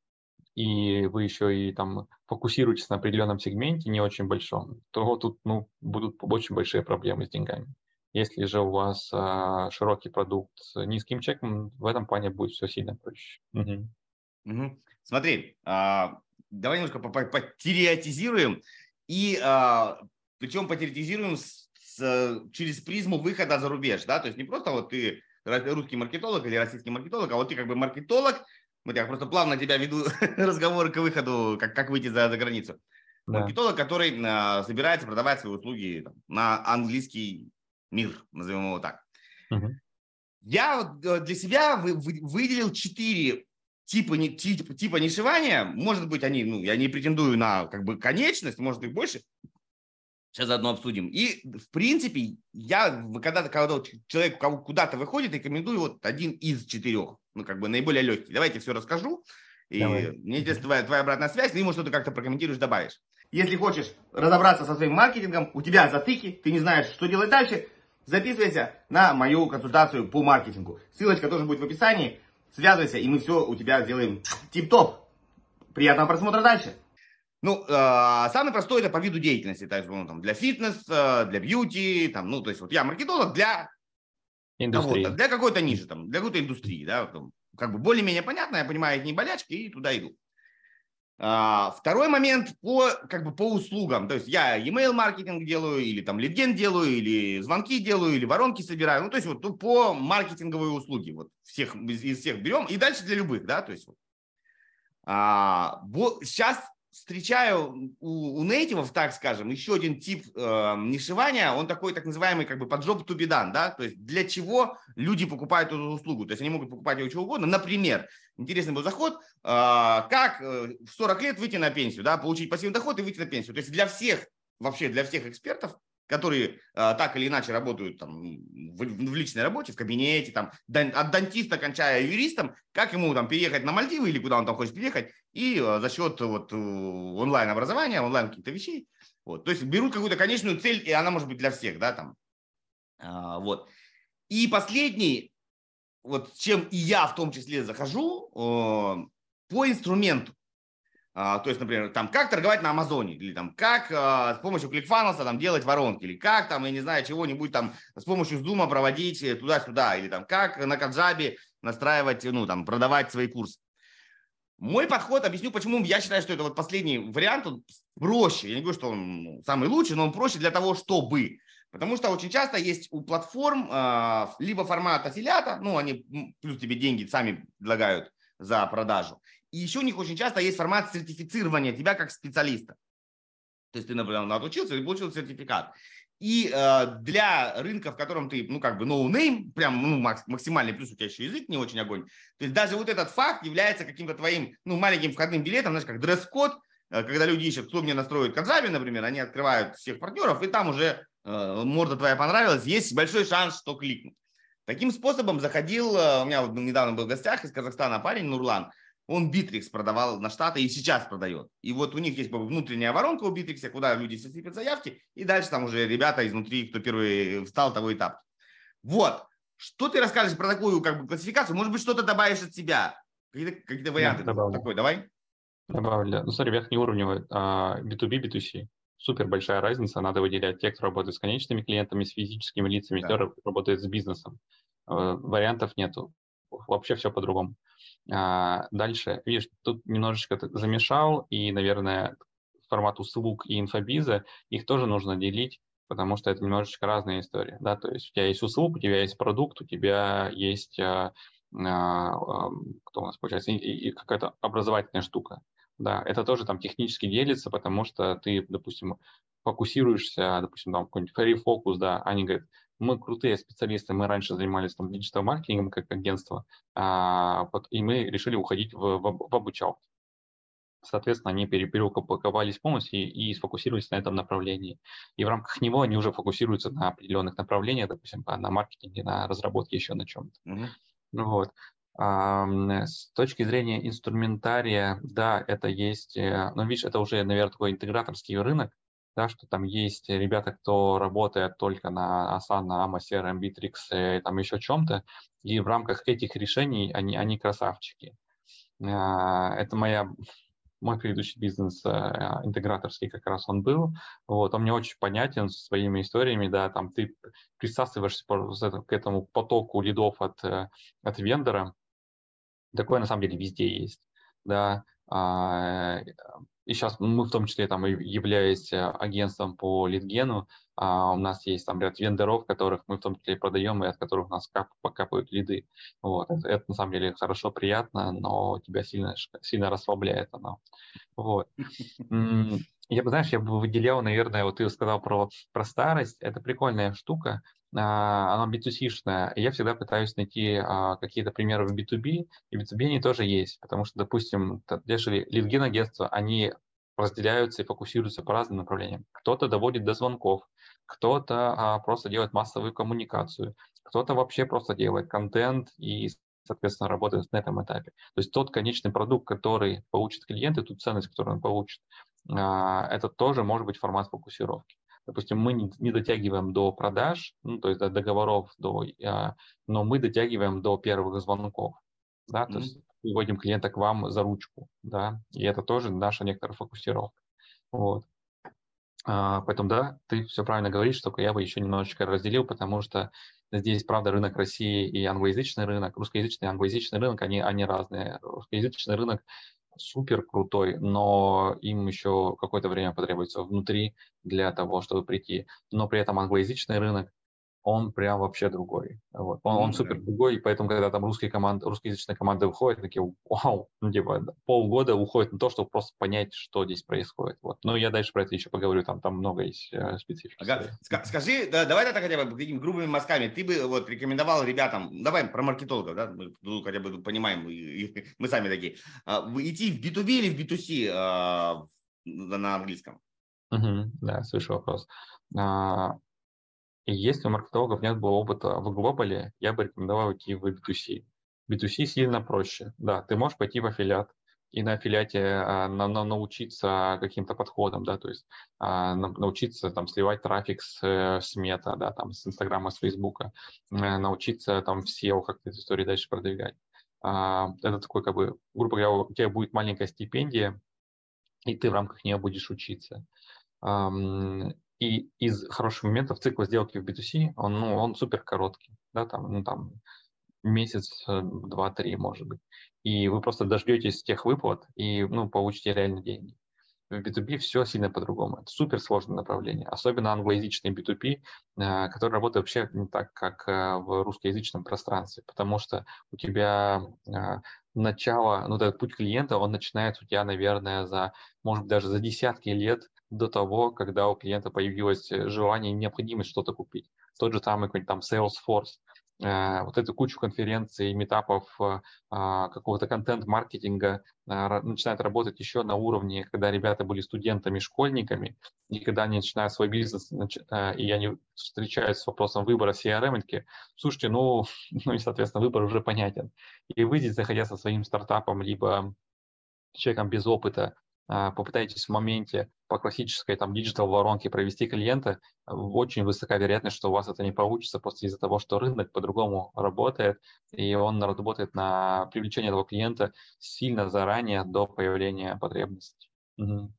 и вы еще и там фокусируетесь на определенном сегменте, не очень большом, то тут ну, будут очень большие проблемы с деньгами. Если же у вас а, широкий продукт с низким чеком, в этом плане будет все сильно проще. Угу. Угу. Смотри, а, давай немножко потериотизируем, и а, причем потериотизируем с, с, через призму выхода за рубеж, да, то есть не просто вот ты русский маркетолог или российский маркетолог, а вот ты как бы маркетолог, вот я просто плавно тебя веду разговоры к выходу, как, как выйти за, за границу. Да. Маркетолог, который а, собирается продавать свои услуги там, на английский мир, назовем его так. Угу. Я э, для себя вы, вы, выделил четыре типа, не, типа, типа нишевания. Может быть, они, ну, я не претендую на как бы конечность, может их больше. Сейчас заодно обсудим. И, в принципе, я, когда, когда человек куда-то выходит, рекомендую вот один из четырех ну, как бы наиболее легкий. Давайте все расскажу. И Давай. мне интересна твоя, твоя обратная связь, ты ему что-то как-то прокомментируешь, добавишь. Если хочешь разобраться со своим маркетингом, у тебя затыки, ты не знаешь, что делать дальше, записывайся на мою консультацию по маркетингу. Ссылочка тоже будет в описании. Связывайся, и мы все у тебя сделаем тип-топ. Приятного просмотра дальше. Ну, э, самый простой это по виду деятельности, то есть, ну, там, для фитнеса, для бьюти, там, ну, то есть, вот я маркетолог для Индустрии. Для какой-то ниши, там, для какой-то индустрии, да, там, как бы более-менее понятно, я понимаю, это не болячки, и туда иду. А, второй момент по, как бы по услугам, то есть я email маркетинг делаю, или там лидген делаю, или звонки делаю, или воронки собираю, ну, то есть вот ну, по маркетинговые услуги, вот всех, из всех берем, и дальше для любых, да, то есть вот. А, сейчас встречаю у, у нейтивов, так скажем, еще один тип э, нишевания, он такой так называемый как бы под job to be done, да, то есть для чего люди покупают эту услугу, то есть они могут покупать ее чего угодно, например, интересный был заход, э, как э, в 40 лет выйти на пенсию, да, получить пассивный доход и выйти на пенсию, то есть для всех, вообще для всех экспертов, которые а, так или иначе работают там, в, в личной работе, в кабинете, там, от дантиста кончая юристом, как ему там переехать на Мальдивы или куда он там хочет переехать, и а, за счет вот, онлайн-образования, онлайн каких-то вещей, вот, то есть берут какую-то конечную цель, и она может быть для всех, да, там, а, вот. И последний, вот чем и я в том числе захожу, по инструменту. А, то есть, например, там, как торговать на Амазоне, или там, как а, с помощью ClickFunnels там делать воронки, или как там, я не знаю, чего-нибудь там с помощью Zoom проводить э, туда-сюда, или там, как на Каджабе настраивать, ну, там, продавать свои курсы. Мой подход, объясню, почему я считаю, что это вот последний вариант, он проще. Я не говорю, что он самый лучший, но он проще для того, чтобы. Потому что очень часто есть у платформ э, либо формат аффилиата, ну, они плюс тебе деньги сами предлагают за продажу, и еще у них очень часто есть формат сертифицирования тебя как специалиста. То есть ты, например, отучился и получил сертификат. И э, для рынка, в котором ты, ну, как бы no name, прям ну, максимальный плюс, у тебя еще язык не очень огонь. То есть даже вот этот факт является каким-то твоим, ну, маленьким входным билетом, знаешь, как дресс-код, э, когда люди ищут, кто мне настроит Канжаби, например, они открывают всех партнеров, и там уже э, морда твоя понравилась, есть большой шанс, что кликнут. Таким способом заходил, э, у меня вот недавно был в гостях из Казахстана парень Нурлан, он Битрикс продавал на Штаты и сейчас продает. И вот у них есть внутренняя воронка у Битрикса, куда люди сыпят заявки, и дальше там уже ребята изнутри, кто первый встал, того и тапки. Вот. Что ты расскажешь про такую как бы, классификацию? Может быть, что-то добавишь от себя? Какие-то, какие варианты? Да, Такой, давай. Добавлю. Ну, смотри, верхнеуровневый B2B, B2C. Супер большая разница. Надо выделять те, кто работает с конечными клиентами, с физическими лицами, да. кто работает с бизнесом. Э, вариантов нету. Вообще все по-другому. А, дальше, видишь, тут немножечко замешал, и, наверное, формат услуг и инфобиза, их тоже нужно делить, потому что это немножечко разная история, да, то есть у тебя есть услуг, у тебя есть продукт, у тебя есть, а, а, кто у нас получается, и, и какая-то образовательная штука, да, это тоже там технически делится, потому что ты, допустим, фокусируешься, допустим, там какой-нибудь focus, да, они говорят, мы крутые специалисты, мы раньше занимались там диджитал-маркетингом как агентство, а, и мы решили уходить в, в, в обучалку. Соответственно, они переупаковались полностью и, и сфокусировались на этом направлении. И в рамках него они уже фокусируются на определенных направлениях, допустим, на маркетинге, на разработке, еще на чем-то. Mm-hmm. Ну, вот. С точки зрения инструментария, да, это есть, э, но видишь, это уже, наверное, такой интеграторский рынок, да, что там есть ребята, кто работает только на Asana, AMA, CRM, Bittrex и там еще чем-то, и в рамках этих решений они, они красавчики. А, это моя, мой предыдущий бизнес а, интеграторский как раз он был, вот, он мне очень понятен со своими историями, да, там ты присасываешься к этому потоку лидов от, э, от вендора, такое на самом деле везде есть, да, а, и сейчас мы в том числе там являясь э, агентством по лидгену, а у нас есть там ряд вендоров, которых мы в том числе продаем и от которых у нас кап, покапают лиды. Вот. Это, это на самом деле хорошо, приятно, но тебя сильно, сильно расслабляет оно. Вот. Я бы, знаешь, я бы выделял, наверное, вот ты сказал про, про старость, это прикольная штука, она B2C-шная, я всегда пытаюсь найти а, какие-то примеры в B2B, и в B2B они тоже есть, потому что, допустим, те же лидген-агентства, они разделяются и фокусируются по разным направлениям. Кто-то доводит до звонков, кто-то а, просто делает массовую коммуникацию, кто-то вообще просто делает контент и, соответственно, работает на этом этапе. То есть тот конечный продукт, который получит клиент, и ту ценность, которую он получит, а, это тоже может быть формат фокусировки. Допустим, мы не дотягиваем до продаж, ну, то есть до договоров, до, а, но мы дотягиваем до первых звонков. Да, mm-hmm. то есть выводим клиента к вам за ручку, да, и это тоже наша некоторая фокусировка. Вот. А, поэтому, да, ты все правильно говоришь, только я бы еще немножечко разделил, потому что здесь, правда, рынок России и англоязычный рынок, русскоязычный и англоязычный рынок, они, они разные. Русскоязычный рынок супер крутой, но им еще какое-то время потребуется внутри для того, чтобы прийти. Но при этом англоязычный рынок, он прям вообще другой. Вот. Он, он супер другой, и поэтому, когда там русские команды, русскоязычные команды выходят, такие, вау, ну, типа, полгода уходит на то, чтобы просто понять, что здесь происходит. Вот. Но я дальше про это еще поговорю, там, там много есть э, специфики. Ага. Скажи, да, давай это хотя бы такими грубыми мазками, ты бы вот рекомендовал ребятам, давай про маркетологов, да, мы ну, хотя бы понимаем, мы сами такие, а, идти в B2B или в B2C а, на английском? Угу, да, слышу вопрос. И если у маркетологов нет было опыта в глобале, я бы рекомендовал идти в B2C. B2C сильно проще. Да, ты можешь пойти в аффилиат, и на аффилиате а, на, на, научиться каким-то подходам, да, то есть а, на, научиться там сливать трафик с, э, с мета, да, там с Инстаграма, с Фейсбука, а, научиться там в SEO как эту историю дальше продвигать. А, это такой, как бы, грубо говоря, у тебя будет маленькая стипендия, и ты в рамках нее будешь учиться. А, и из хороших моментов цикла сделки в B2C, он, ну, он супер короткий, да, там, ну, там, месяц, э, два-три, может быть. И вы просто дождетесь тех выплат и ну, получите реальные деньги. В B2B все сильно по-другому. Это супер сложное направление. Особенно англоязычный B2B, э, который работает вообще не так, как э, в русскоязычном пространстве. Потому что у тебя начало, ну, этот путь клиента, он начинается у тебя, наверное, за, может быть, даже за десятки лет до того, когда у клиента появилось желание и необходимость что-то купить. Тот же самый какой-нибудь там Salesforce, Э, вот эту кучу конференций, метапов, э, а, какого-то контент-маркетинга э, начинает работать еще на уровне, когда ребята были студентами, школьниками, и когда они начинают свой бизнес, и они встречаются с вопросом выбора CRM, такие, слушайте, ну, ну и, соответственно, выбор уже понятен. И вы здесь, заходя со своим стартапом, либо человеком без опыта, попытаетесь в моменте по классической там digital воронке провести клиента, очень высока вероятность, что у вас это не получится просто из-за того, что рынок по-другому работает, и он работает на привлечение этого клиента сильно заранее до появления потребностей. Угу.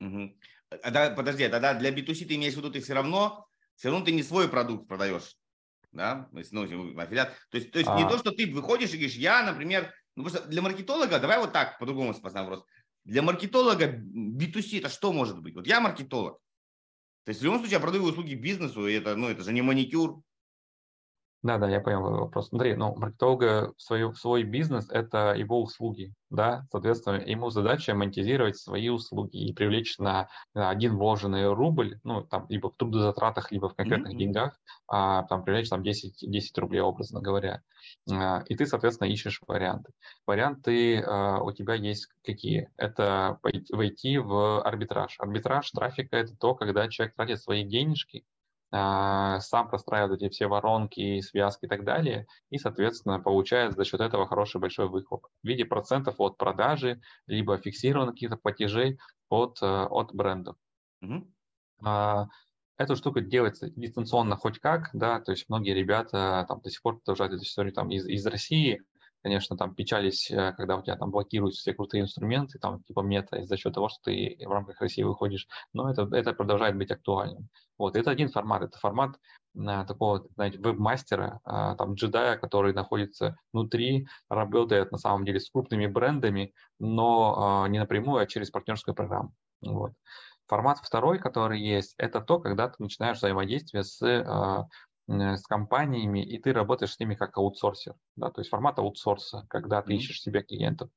Угу. А, да, подожди, тогда для B2C ты имеешь в виду, ты все равно, все равно ты не свой продукт продаешь, да, то есть, ну, аффилиат. То есть, то есть а... не то, что ты выходишь и говоришь, я, например, ну, просто для маркетолога, давай вот так, по-другому поставим вопрос. Для маркетолога B2C это что может быть? Вот я маркетолог. То есть в любом случае я продаю услуги бизнесу, и это, ну, это же не маникюр, да, да, я понял вопрос. Смотри, ну, маркетолога свой, свой бизнес – это его услуги, да, соответственно, ему задача монетизировать свои услуги и привлечь на, один вложенный рубль, ну, там, либо в трудозатратах, либо в конкретных mm-hmm. деньгах, а, там, привлечь там 10, 10 рублей, образно говоря. А, и ты, соответственно, ищешь варианты. Варианты а, у тебя есть какие? Это войти в арбитраж. Арбитраж трафика – это то, когда человек тратит свои денежки сам простраивает эти все воронки, связки и так далее, и, соответственно, получает за счет этого хороший большой выхлоп в виде процентов от продажи, либо фиксированных каких-то платежей от, э, от брендов. Mm-hmm. Эта штука делается дистанционно хоть как, да, то есть многие ребята там до сих пор продолжают эту историю там из, из России, конечно, там печались, э, когда у тебя там блокируются все крутые инструменты, там типа мета, за счет того, что ты в рамках России выходишь, но это, это продолжает быть актуальным. Вот, это один формат, это формат а, такого, знаете, веб-мастера, а, там, джедая, который находится внутри, работает на самом деле с крупными брендами, но а, не напрямую, а через партнерскую программу. Вот. Формат второй, который есть, это то, когда ты начинаешь взаимодействие с с компаниями, и ты работаешь с ними как аутсорсер, да, то есть формат аутсорса, когда ты ищешь себе клиентов.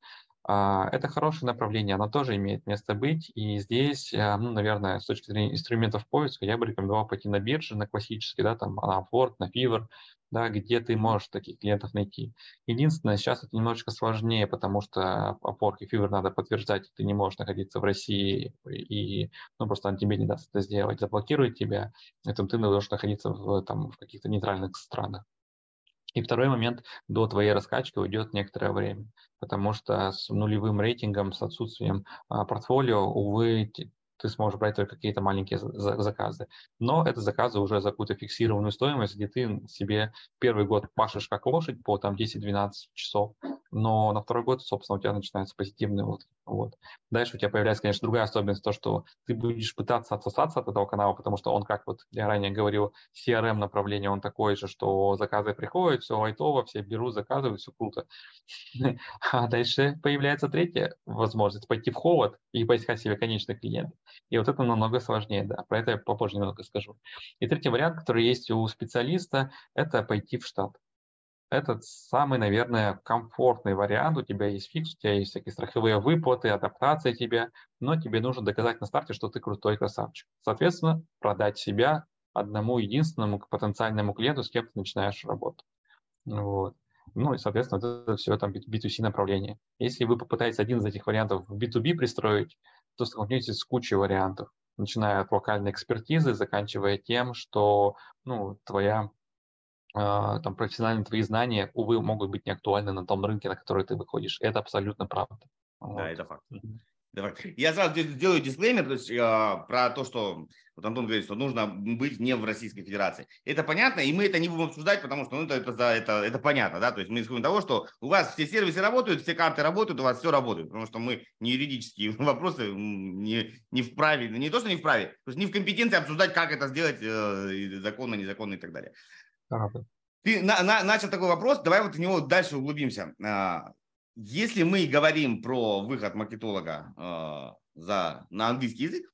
А, это хорошее направление, оно тоже имеет место быть, и здесь, э, ну, наверное, с точки зрения инструментов поиска, я бы рекомендовал пойти на биржи, на классические, да, там, на Upwork, на Fiverr, да, где ты можешь таких клиентов найти. Единственное, сейчас это немножечко сложнее, потому что Upwork и Fiverr надо подтверждать, ты не можешь находиться в России, и ну, просто он тебе не даст это сделать, заблокирует тебя, поэтому ты должен находиться в, там, в каких-то нейтральных странах. И второй момент, до твоей раскачки уйдет некоторое время, потому что с нулевым рейтингом, с отсутствием а, портфолио, увы, ты сможешь брать только какие-то маленькие заказы. Но это заказы уже за какую-то фиксированную стоимость, где ты себе первый год пашешь как лошадь по там 10-12 часов, но на второй год, собственно, у тебя начинается позитивный отклик. Вот. Дальше у тебя появляется, конечно, другая особенность, то, что ты будешь пытаться отсосаться от этого канала, потому что он, как вот я ранее говорил, CRM направление, он такой же, что заказы приходят, все лайтово, все берут, заказывают, все круто. А дальше появляется третья возможность пойти в холод и поискать себе конечный клиент. И вот это намного сложнее, да, про это я попозже немного скажу. И третий вариант, который есть у специалиста, это пойти в штат это самый, наверное, комфортный вариант. У тебя есть фикс, у тебя есть всякие страховые выплаты, адаптация тебе, но тебе нужно доказать на старте, что ты крутой красавчик. Соответственно, продать себя одному единственному потенциальному клиенту, с кем ты начинаешь работу. Вот. Ну и, соответственно, это все там B2C направление. Если вы попытаетесь один из этих вариантов в B2B пристроить, то столкнетесь с кучей вариантов. начиная от локальной экспертизы, заканчивая тем, что ну, твоя а, там профессиональные твои знания, увы, могут быть не актуальны на том рынке, на который ты выходишь. Это абсолютно правда. Вот. Да, это факт. Я сразу сделаю дисклеймер то есть, э, про то, что вот Антон говорит, что нужно быть не в Российской Федерации. Это понятно, и мы это не будем обсуждать, потому что ну, это, это, это, это понятно. Да? То есть мы исходим того, что у вас все сервисы работают, все карты работают, у вас все работает, потому что мы не юридические вопросы не, не вправе, не то, что не вправе, то есть не в компетенции обсуждать, как это сделать э, законно, незаконно и так далее. Ты на, на, начал такой вопрос, давай вот в него дальше углубимся. А, если мы говорим про выход маркетолога э, за, на английский язык,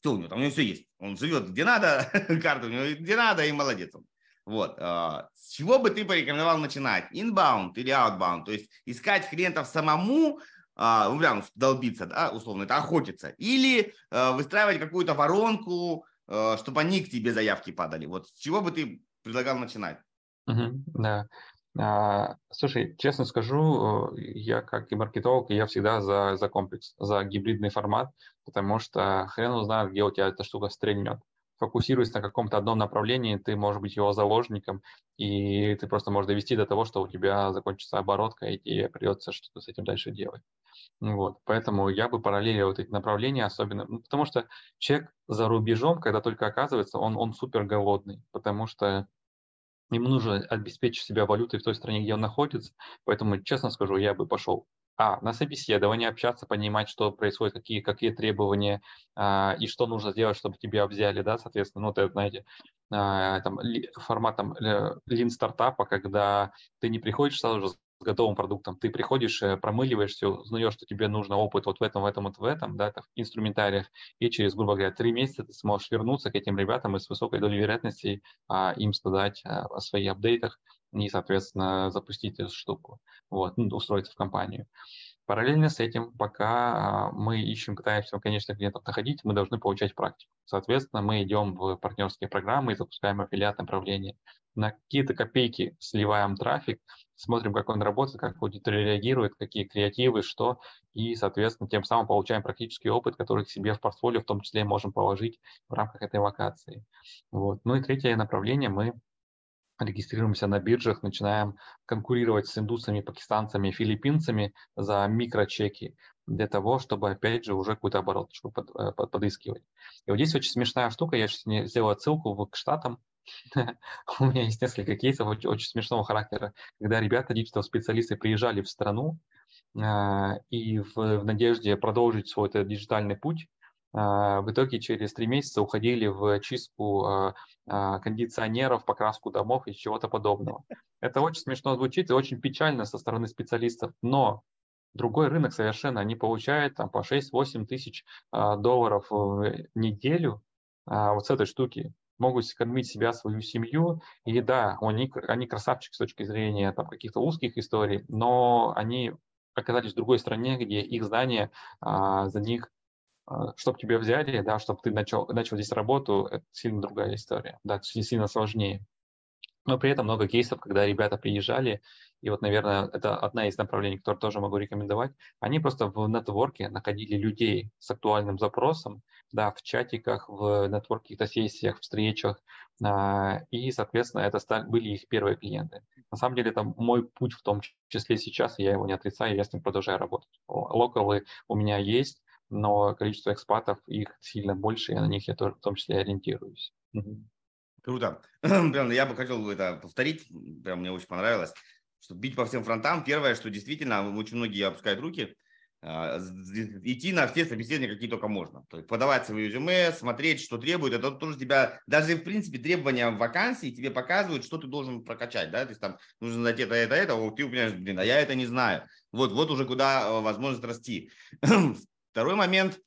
все у него там, у него все есть. Он живет где надо, карта у него где надо, и молодец он. Вот. Э, с чего бы ты порекомендовал начинать? Inbound или outbound? То есть искать клиентов самому, э, ну, прям долбиться, да, условно, это охотиться. Или э, выстраивать какую-то воронку, э, чтобы они к тебе заявки падали. Вот с чего бы ты предлагал начинать? Uh-huh, да. А, слушай, честно скажу, э, я как и маркетолог, я всегда за, за комплекс, за гибридный формат, потому что хрен узнает, где у тебя эта штука стрельнет. Фокусируясь на каком-то одном направлении, ты можешь быть его заложником, и ты просто можешь довести до того, что у тебя закончится оборотка, и тебе придется что-то с этим дальше делать. Вот, поэтому я бы параллелил вот эти направления, особенно, ну, потому что человек за рубежом, когда только оказывается, он, он супер голодный, потому что ему нужно обеспечить себя валютой в той стране, где он находится. Поэтому, честно скажу, я бы пошел а, на собеседование общаться, понимать, что происходит, какие, какие требования а, и что нужно сделать, чтобы тебя взяли, да, соответственно, ну, это, знаете, а, там, ли, форматом лин стартапа, когда ты не приходишь сразу же готовым продуктом. Ты приходишь, э, промыливаешься, узнаешь, что тебе нужно опыт вот в этом, в этом, вот в этом, да, в инструментариях, и через, грубо говоря, три месяца ты сможешь вернуться к этим ребятам и с высокой долей вероятности а, им сказать а, о своих апдейтах и, соответственно, запустить эту штуку, вот, ну, устроиться в компанию. Параллельно с этим, пока а, мы ищем, пытаемся, конечно, клиентов находить, мы должны получать практику. Соответственно, мы идем в партнерские программы и запускаем аффилиат направления. На какие-то копейки сливаем трафик, смотрим, как он работает, как аудитория реагирует, какие креативы, что, и, соответственно, тем самым получаем практический опыт, который к себе в портфолио в том числе можем положить в рамках этой локации. Вот. Ну и третье направление мы регистрируемся на биржах, начинаем конкурировать с индусами, пакистанцами, филиппинцами за микрочеки для того, чтобы, опять же, уже какую-то обороточку под, э, под, подыскивать. И вот здесь очень смешная штука, я сейчас сделал отсылку к Штатам, у меня есть несколько кейсов очень, очень смешного характера, когда ребята, digital-специалисты приезжали в страну э, и в, надежде продолжить свой этот диджитальный путь, в итоге через три месяца уходили в чистку а, а, кондиционеров, покраску домов и чего-то подобного. Это очень смешно звучит и очень печально со стороны специалистов, но другой рынок совершенно, они получают там по 6-8 тысяч долларов в неделю вот с этой штуки могут сэкономить себя, свою семью. И да, они, они красавчики с точки зрения там, каких-то узких историй, но они оказались в другой стране, где их знания а, за них а, чтобы тебя взяли, да, чтобы ты начал, начал здесь работу, это сильно другая история, да, сильно сложнее. Но при этом много кейсов, когда ребята приезжали, и вот, наверное, это одна из направлений, которые тоже могу рекомендовать, они просто в нетворке находили людей с актуальным запросом, да, в чатиках, в нетворке, каких-то сессиях, встречах, а, и, соответственно, это стали, были их первые клиенты. На самом деле, это мой путь в том числе сейчас, я его не отрицаю, я с ним продолжаю работать. Локалы у меня есть, но количество экспатов их сильно больше, и на них я тоже в том числе ориентируюсь. Круто. Прям я бы хотел это повторить, прям мне очень понравилось, что бить по всем фронтам. Первое, что действительно очень многие опускают руки, а, идти на все собеседования, какие только можно. То есть подавать свои резюме, смотреть, что требует. Это тоже тебя, даже в принципе требования в вакансии тебе показывают, что ты должен прокачать. Да? То есть там нужно знать это, это, это, а ты понимаешь, блин, а я это не знаю. Вот, вот уже куда э, возможность расти. Второй момент,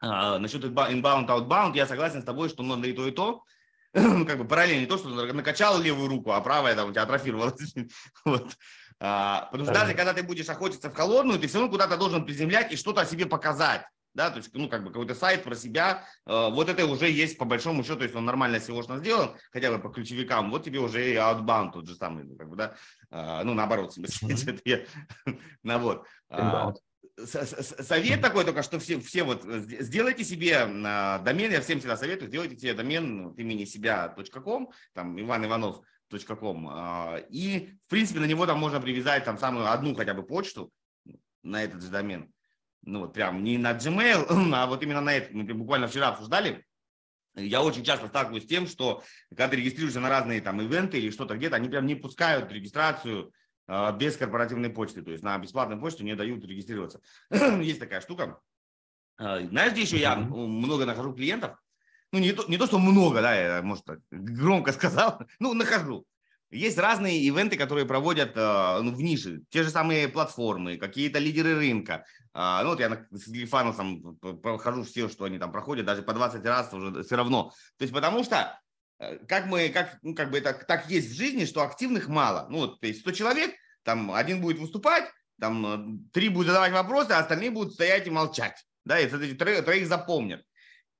а, насчет inbound, outbound, я согласен с тобой, что надо и то, и то. как бы параллельно не то, что накачал левую руку, а правая там у тебя атрофировалась. вот. а, потому что даже когда ты будешь охотиться в холодную, ты все равно куда-то должен приземлять и что-то о себе показать. Да, то есть, ну, как бы какой-то сайт про себя, э, вот это уже есть по большому счету, то есть он нормально SEO сделан, хотя бы по ключевикам, вот тебе уже и outbound тот же самый, как бы, да, э, ну, наоборот, в смысле, это я, ну, вот. Совет такой только, что все, все вот сделайте себе домен, я всем всегда советую, сделайте себе домен от имени себя.ком, там Иван Иванов .com, и, в принципе, на него там можно привязать там самую одну хотя бы почту на этот же домен. Ну вот прям не на Gmail, а вот именно на этот. Мы буквально вчера обсуждали, я очень часто сталкиваюсь с тем, что когда ты регистрируешься на разные там ивенты или что-то где-то, они прям не пускают регистрацию э, без корпоративной почты. То есть на бесплатную почту не дают регистрироваться. Есть такая штука. Э, знаешь, где еще я много нахожу клиентов? Ну, не то, не то, что много, да, я, может, громко сказал, ну, нахожу. Есть разные ивенты, которые проводят э, ну, в нише. Те же самые платформы, какие-то лидеры рынка. Э, ну вот я на Филифану там прохожу все, что они там проходят, даже по 20 раз уже все равно. То есть потому что как мы, как, ну, как бы это так есть в жизни, что активных мало. Ну вот, то есть 100 человек, там один будет выступать, там три будут задавать вопросы, а остальные будут стоять и молчать. Да, и эти троих, троих запомнят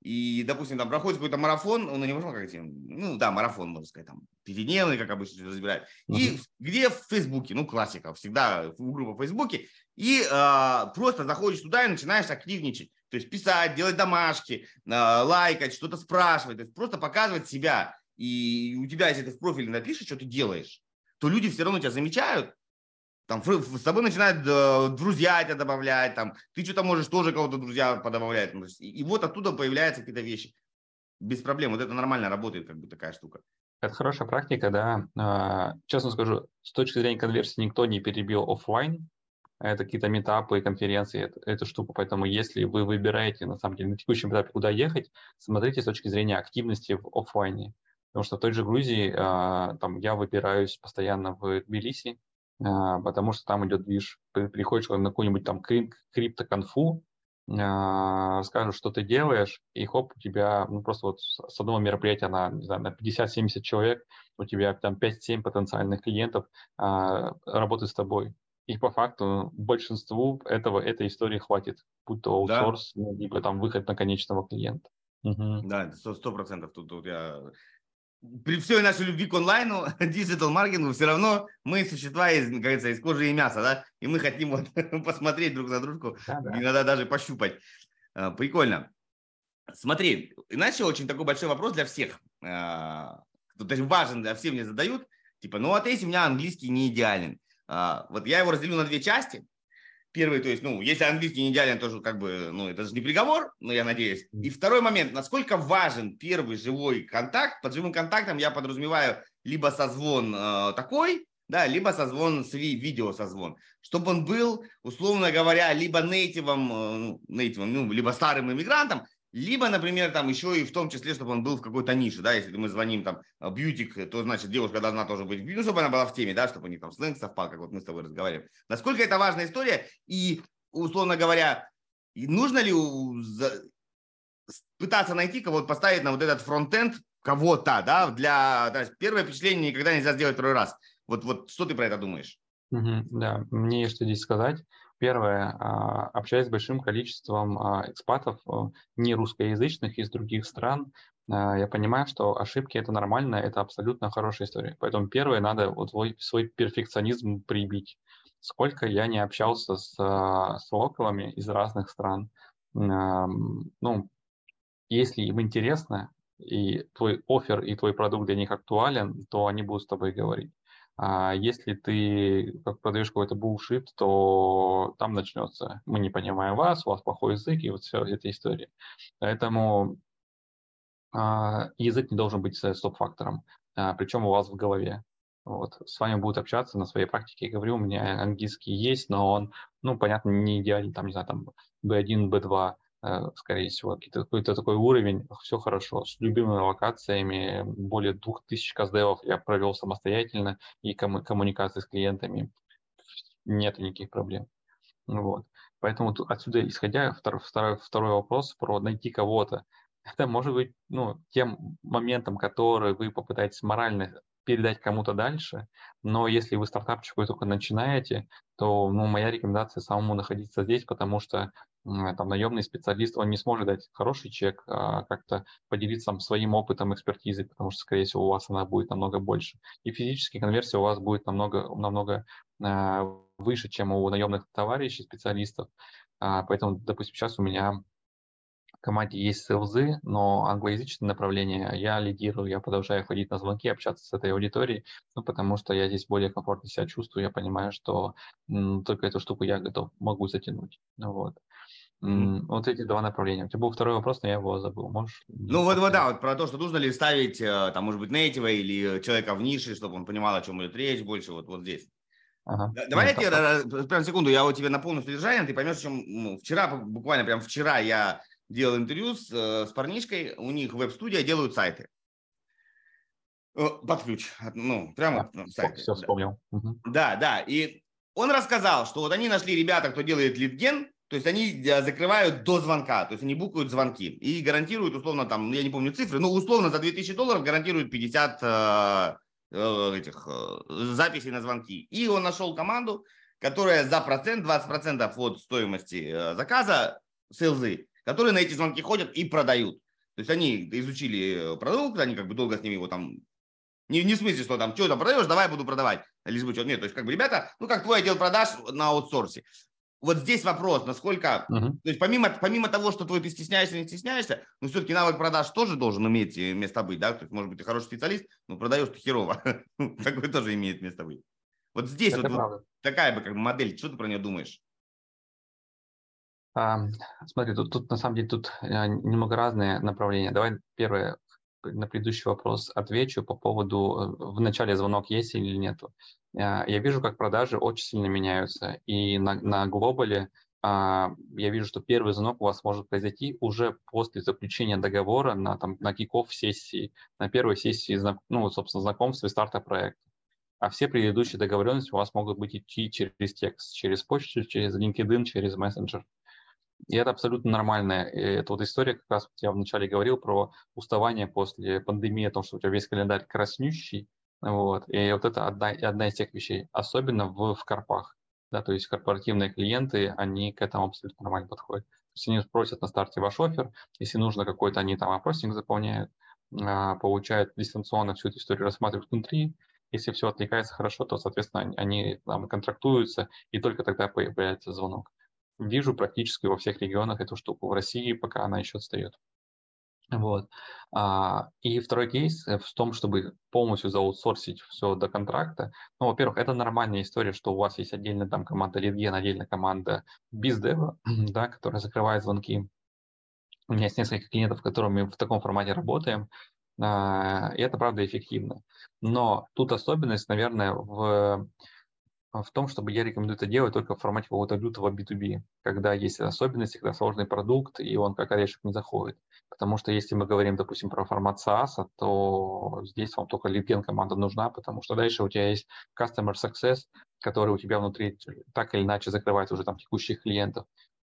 и, допустим, там проходит какой-то марафон, он не марафон, как эти, ну да, марафон, можно сказать, там, пятидневный, как обычно разбирают. Uh-huh. И где в Фейсбуке, ну классика, всегда группа в Фейсбуке, и э, просто заходишь туда и начинаешь активничать, то есть писать, делать домашки, э, лайкать, что-то спрашивать, то есть просто показывать себя. И у тебя, если ты в профиле напишешь, что ты делаешь, то люди все равно тебя замечают, там с тобой начинают э, друзья тебя добавлять, там, ты что-то можешь тоже кого-то друзья подобавлять. И, и вот оттуда появляются какие-то вещи. Без проблем. Вот это нормально работает, как бы такая штука. Это хорошая практика, да. А, честно скажу, с точки зрения конверсии никто не перебил офлайн. Это какие-то метапы, конференции, это, эту штуку. Поэтому если вы выбираете, на самом деле, на текущем этапе, куда ехать, смотрите с точки зрения активности в офлайне. Потому что в той же Грузии а, там я выбираюсь постоянно в Тбилиси, а, потому что там идет движ. Приходишь на какую-нибудь там криптоконфу, а, расскажешь, что ты делаешь, и хоп, у тебя, ну, просто вот с одного мероприятия на, не знаю, на 50-70 человек, у тебя там 5-7 потенциальных клиентов а, работают с тобой. И по факту большинству этого, этой истории хватит, будь то аутсорс, да. либо там выход на конечного клиента. Угу. Да, сто процентов. Тут, тут я при всей нашей любви к онлайну, digital маркетингу, все равно мы существа из, как говорится, из кожи и мяса, да, и мы хотим вот посмотреть друг на дружку, да, да. иногда даже пощупать. А, прикольно. Смотри, иначе очень такой большой вопрос для всех. А, даже важен, для всех мне задают, типа, ну вот если у меня английский не идеален, вот я его разделю на две части, Первый, то есть, ну, если английский не идеален, тоже как бы, ну, это же не приговор, но я надеюсь. И второй момент, насколько важен первый живой контакт. Под живым контактом я подразумеваю либо созвон э, такой, да, либо созвон с ви- видео созвон, чтобы он был, условно говоря, либо нейтивом, э, ну, нейтивом, ну, либо старым иммигрантом, либо, например, там еще и в том числе, чтобы он был в какой-то нише, да, если мы звоним там э, бьютик, то значит девушка должна тоже быть, ну, чтобы она была в теме, да, чтобы у них там сленг совпал, как вот мы с тобой разговариваем. Насколько это важная история и, условно говоря, нужно ли пытаться найти кого-то, поставить на вот этот фронтенд кого-то, да, для, то есть первое впечатление никогда нельзя сделать второй раз. Вот, вот что ты про это думаешь? Угу, да, мне есть что здесь сказать. Первое, а, общаясь с большим количеством а, экспатов а, не русскоязычных из других стран, я понимаю, что ошибки это нормально, это абсолютно хорошая история. Поэтому первое, надо вот свой, свой перфекционизм прибить. Сколько я не общался с, с локалами из разных стран, ну, если им интересно, и твой офер, и твой продукт для них актуален, то они будут с тобой говорить. А если ты продаешь какой-то булшит, то там начнется. Мы не понимаем вас, у вас плохой язык, и вот вся эта история. Поэтому а, язык не должен быть стоп-фактором, а, причем у вас в голове. Вот. С вами будут общаться на своей практике. Я говорю, у меня английский есть, но он, ну, понятно, не идеальный, там, не знаю, там B1, B2, Э, скорее всего, какой-то такой уровень, все хорошо. С любыми локациями, более 2000 каздевов я провел самостоятельно и кому- коммуникации с клиентами. Нет никаких проблем. Вот. Поэтому отсюда, исходя, второй, второй, второй вопрос про найти кого-то. Это может быть ну, тем моментом, который вы попытаетесь морально передать кому-то дальше, но если вы стартапчик вы только начинаете, то ну, моя рекомендация самому находиться здесь, потому что там наемный специалист, он не сможет дать хороший чек, а как-то поделиться своим опытом, экспертизой, потому что, скорее всего, у вас она будет намного больше. И физическая конверсия у вас будет намного, намного э, выше, чем у наемных товарищей, специалистов. А, поэтому, допустим, сейчас у меня в команде есть селзы, но англоязычное направление я лидирую, я продолжаю ходить на звонки, общаться с этой аудиторией, ну, потому что я здесь более комфортно себя чувствую, я понимаю, что м, только эту штуку я готов, могу затянуть. Ну, вот. Вот эти два направления. У тебя был второй вопрос, но я его забыл. Можешь? Ну вот, вот да, вот про то, что нужно ли ставить, э, там, может быть, нейтива или человека в нише, чтобы он понимал, о чем идет речь больше, вот, вот здесь. Ага. Да- Давай я Ну, тебе, так, прям секунду, я вот тебе напомню содержание, ты поймешь, чем ну, вчера, буквально прям вчера я делал интервью с, э, с парнишкой, у них веб-студия, делают сайты. Э, Под ключ, ну, прямо ну, сайты. Все вспомнил. Да, да. И он рассказал, что вот они нашли ребята, кто делает литген, то есть они э, закрывают до звонка, то есть они букают звонки и гарантируют условно там, я не помню цифры, ну условно за 2000 долларов гарантируют 50 э, э, этих э, записей на звонки. И он нашел команду, которая за процент, 20 процентов от стоимости э, заказа, селзы, которые на эти звонки ходят и продают. То есть они изучили продукт, они как бы долго с ними его там не, не в смысле, что там, что там продаешь, давай буду продавать. Лишь бы что. Нет, то есть как бы ребята, ну как твой отдел продаж на аутсорсе. Вот здесь вопрос, насколько, Мгм. то есть помимо, помимо того, что твой ты стесняешься, не стесняешься, но все-таки навык продаж тоже должен иметь э, место быть, да? То есть, может быть, ты хороший специалист, но продаешь ты херово. Такое тоже имеет место быть. Вот здесь Это вот, вот такая бы как бы модель, что ты про нее думаешь? А, смотри, тут, тут на самом деле тут а, немного разные направления. Давай первое на предыдущий вопрос отвечу по поводу э, в начале звонок есть или нету. А, Я вижу, как продажи очень сильно меняются, и на, на глобале а, я вижу, что первый звонок у вас может произойти уже после заключения договора на, там, на киков сессии, на первой сессии, ну, собственно, знакомства и старта проекта. А все предыдущие договоренности у вас могут быть идти через текст, через почту, через LinkedIn, через мессенджер. И это абсолютно нормально. И это вот история, как раз я вначале говорил про уставание после пандемии, о том, что у тебя весь календарь краснющий. Вот. И вот это одна, одна из тех вещей, особенно в, в корпах. Да, то есть корпоративные клиенты, они к этому абсолютно нормально подходят. То есть они спросят на старте ваш офер, если нужно какой-то, они там опросник заполняют, а, получают дистанционно всю эту историю, рассматривают внутри. Если все отвлекается хорошо, то, соответственно, они там контрактуются, и только тогда появляется звонок вижу практически во всех регионах эту штуку. В России пока она еще отстает. Вот. А, и второй кейс э, в том, чтобы полностью заутсорсить все до контракта. Ну, во-первых, это нормальная история, что у вас есть отдельная там команда лидген, отдельная команда бездева, да, которая закрывает звонки. У меня есть несколько клиентов, с которыми в таком формате работаем, а, и это правда эффективно. Но тут особенность, наверное, в в том, чтобы я рекомендую это делать только в формате какого-то лютого B2B, когда есть особенности, когда сложный продукт, и он как орешек не заходит. Потому что если мы говорим, допустим, про формат SaaS, то здесь вам только литген команда нужна, потому что дальше у тебя есть Customer Success, который у тебя внутри так или иначе закрывает уже там текущих клиентов.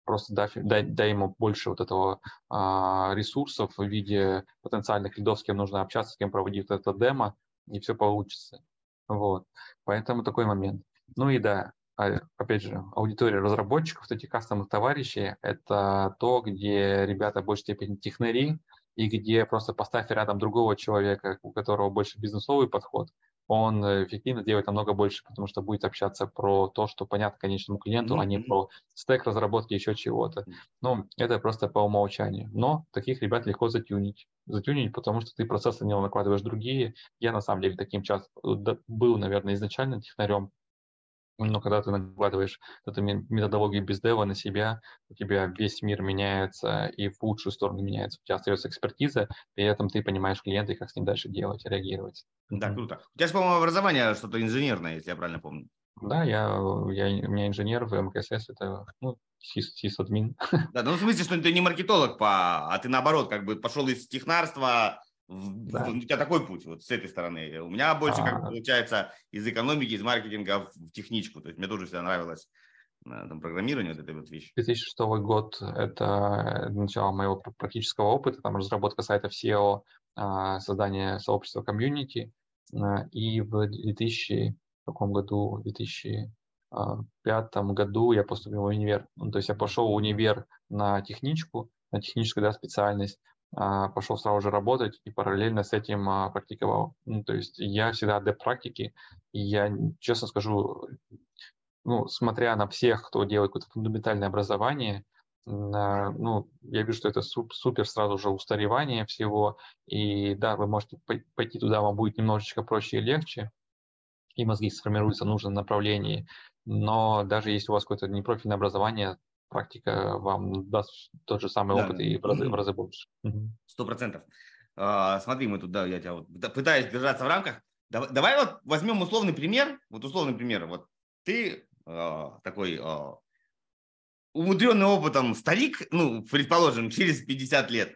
Просто дай, дай, дай ему больше вот этого а, ресурсов в виде потенциальных лидов, с кем нужно общаться, с кем проводить это демо, и все получится. Вот. Поэтому такой момент. Ну и да, а, опять же, аудитория разработчиков, эти кастомных товарищи, это то, где ребята в большей степени технари, и где просто поставь рядом другого человека, у которого больше бизнесовый подход, он эффективно делает намного больше, потому что будет общаться про то, что понятно конечному клиенту, mm-hmm. а не про стек разработки еще чего-то. Ну, это просто по умолчанию. Но таких ребят легко затюнить. Затюнить, потому что ты процессы на него накладываешь другие. Я на самом деле таким часто был, наверное, изначально технарем, но когда ты накладываешь эту методологию без дева на себя, у тебя весь мир меняется и в лучшую сторону меняется. У тебя остается экспертиза, при этом ты понимаешь клиента и как с ним дальше делать, реагировать. Да, круто. У тебя же, по-моему, образование что-то инженерное, если я правильно помню. Да, я, я, у меня инженер в МКСС, это ну, сисадмин. Да, ну в смысле, что ты не маркетолог, по, а ты наоборот, как бы пошел из технарства да. У тебя такой путь вот с этой стороны. У меня больше, как бы, получается, из экономики, из маркетинга в техничку. То есть мне тоже всегда нравилось там, программирование, вот этой вот вещи. 2006 год – это начало моего практического опыта, там разработка сайтов SEO, а, создание сообщества комьюнити. И в 2000 в каком году, в 2005 году я поступил в универ. Ну, то есть я пошел в универ на техничку, на техническую да, специальность, пошел сразу же работать и параллельно с этим практиковал. Ну, то есть я всегда адепт практики, и я, честно скажу, ну, смотря на всех, кто делает какое-то фундаментальное образование, ну, я вижу, что это супер сразу же устаревание всего, и да, вы можете пойти туда, вам будет немножечко проще и легче, и мозги сформируются в нужном направлении, но даже если у вас какое-то непрофильное образование, практика вам даст тот же самый да, опыт да. и в разы, в разы больше. Сто процентов. А, смотри, мы тут, да, я тебя вот пытаюсь держаться в рамках. Давай, давай вот возьмем условный пример, вот условный пример. Вот ты э, такой э, умудренный опытом старик, ну, предположим, через 50 лет.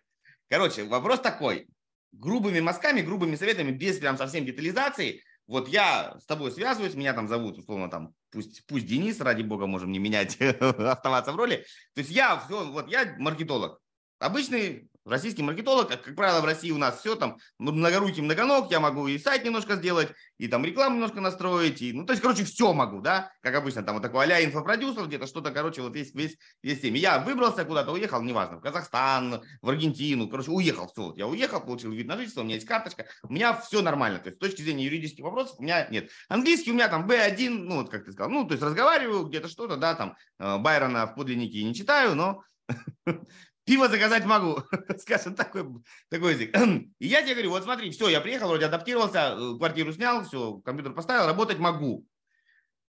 Короче, вопрос такой. Грубыми мазками, грубыми советами, без прям совсем детализации. Вот я с тобой связываюсь, меня там зовут, условно, там, пусть, пусть Денис, ради бога, можем не менять, оставаться в роли. То есть я, вот я маркетолог. Обычный Российский маркетолог, как, как правило, в России у нас все там многорукий, многоног, я могу и сайт немножко сделать, и там рекламу немножко настроить, и, ну, то есть, короче, все могу, да, как обычно, там вот такой а-ля инфопродюсер, где-то что-то, короче, вот весь, весь, весь теми. Я выбрался куда-то, уехал, неважно, в Казахстан, в Аргентину, короче, уехал, все, вот я уехал, получил вид на жительство, у меня есть карточка, у меня все нормально, то есть, с точки зрения юридических вопросов у меня нет. Английский у меня там B1, ну, вот как ты сказал, ну, то есть, разговариваю где-то что-то, да, там, э, Байрона в подлиннике не читаю, но Пиво заказать могу, скажем, такой, такой язык. И я тебе говорю, вот смотри, все, я приехал, вроде адаптировался, э, квартиру снял, все, компьютер поставил, работать могу.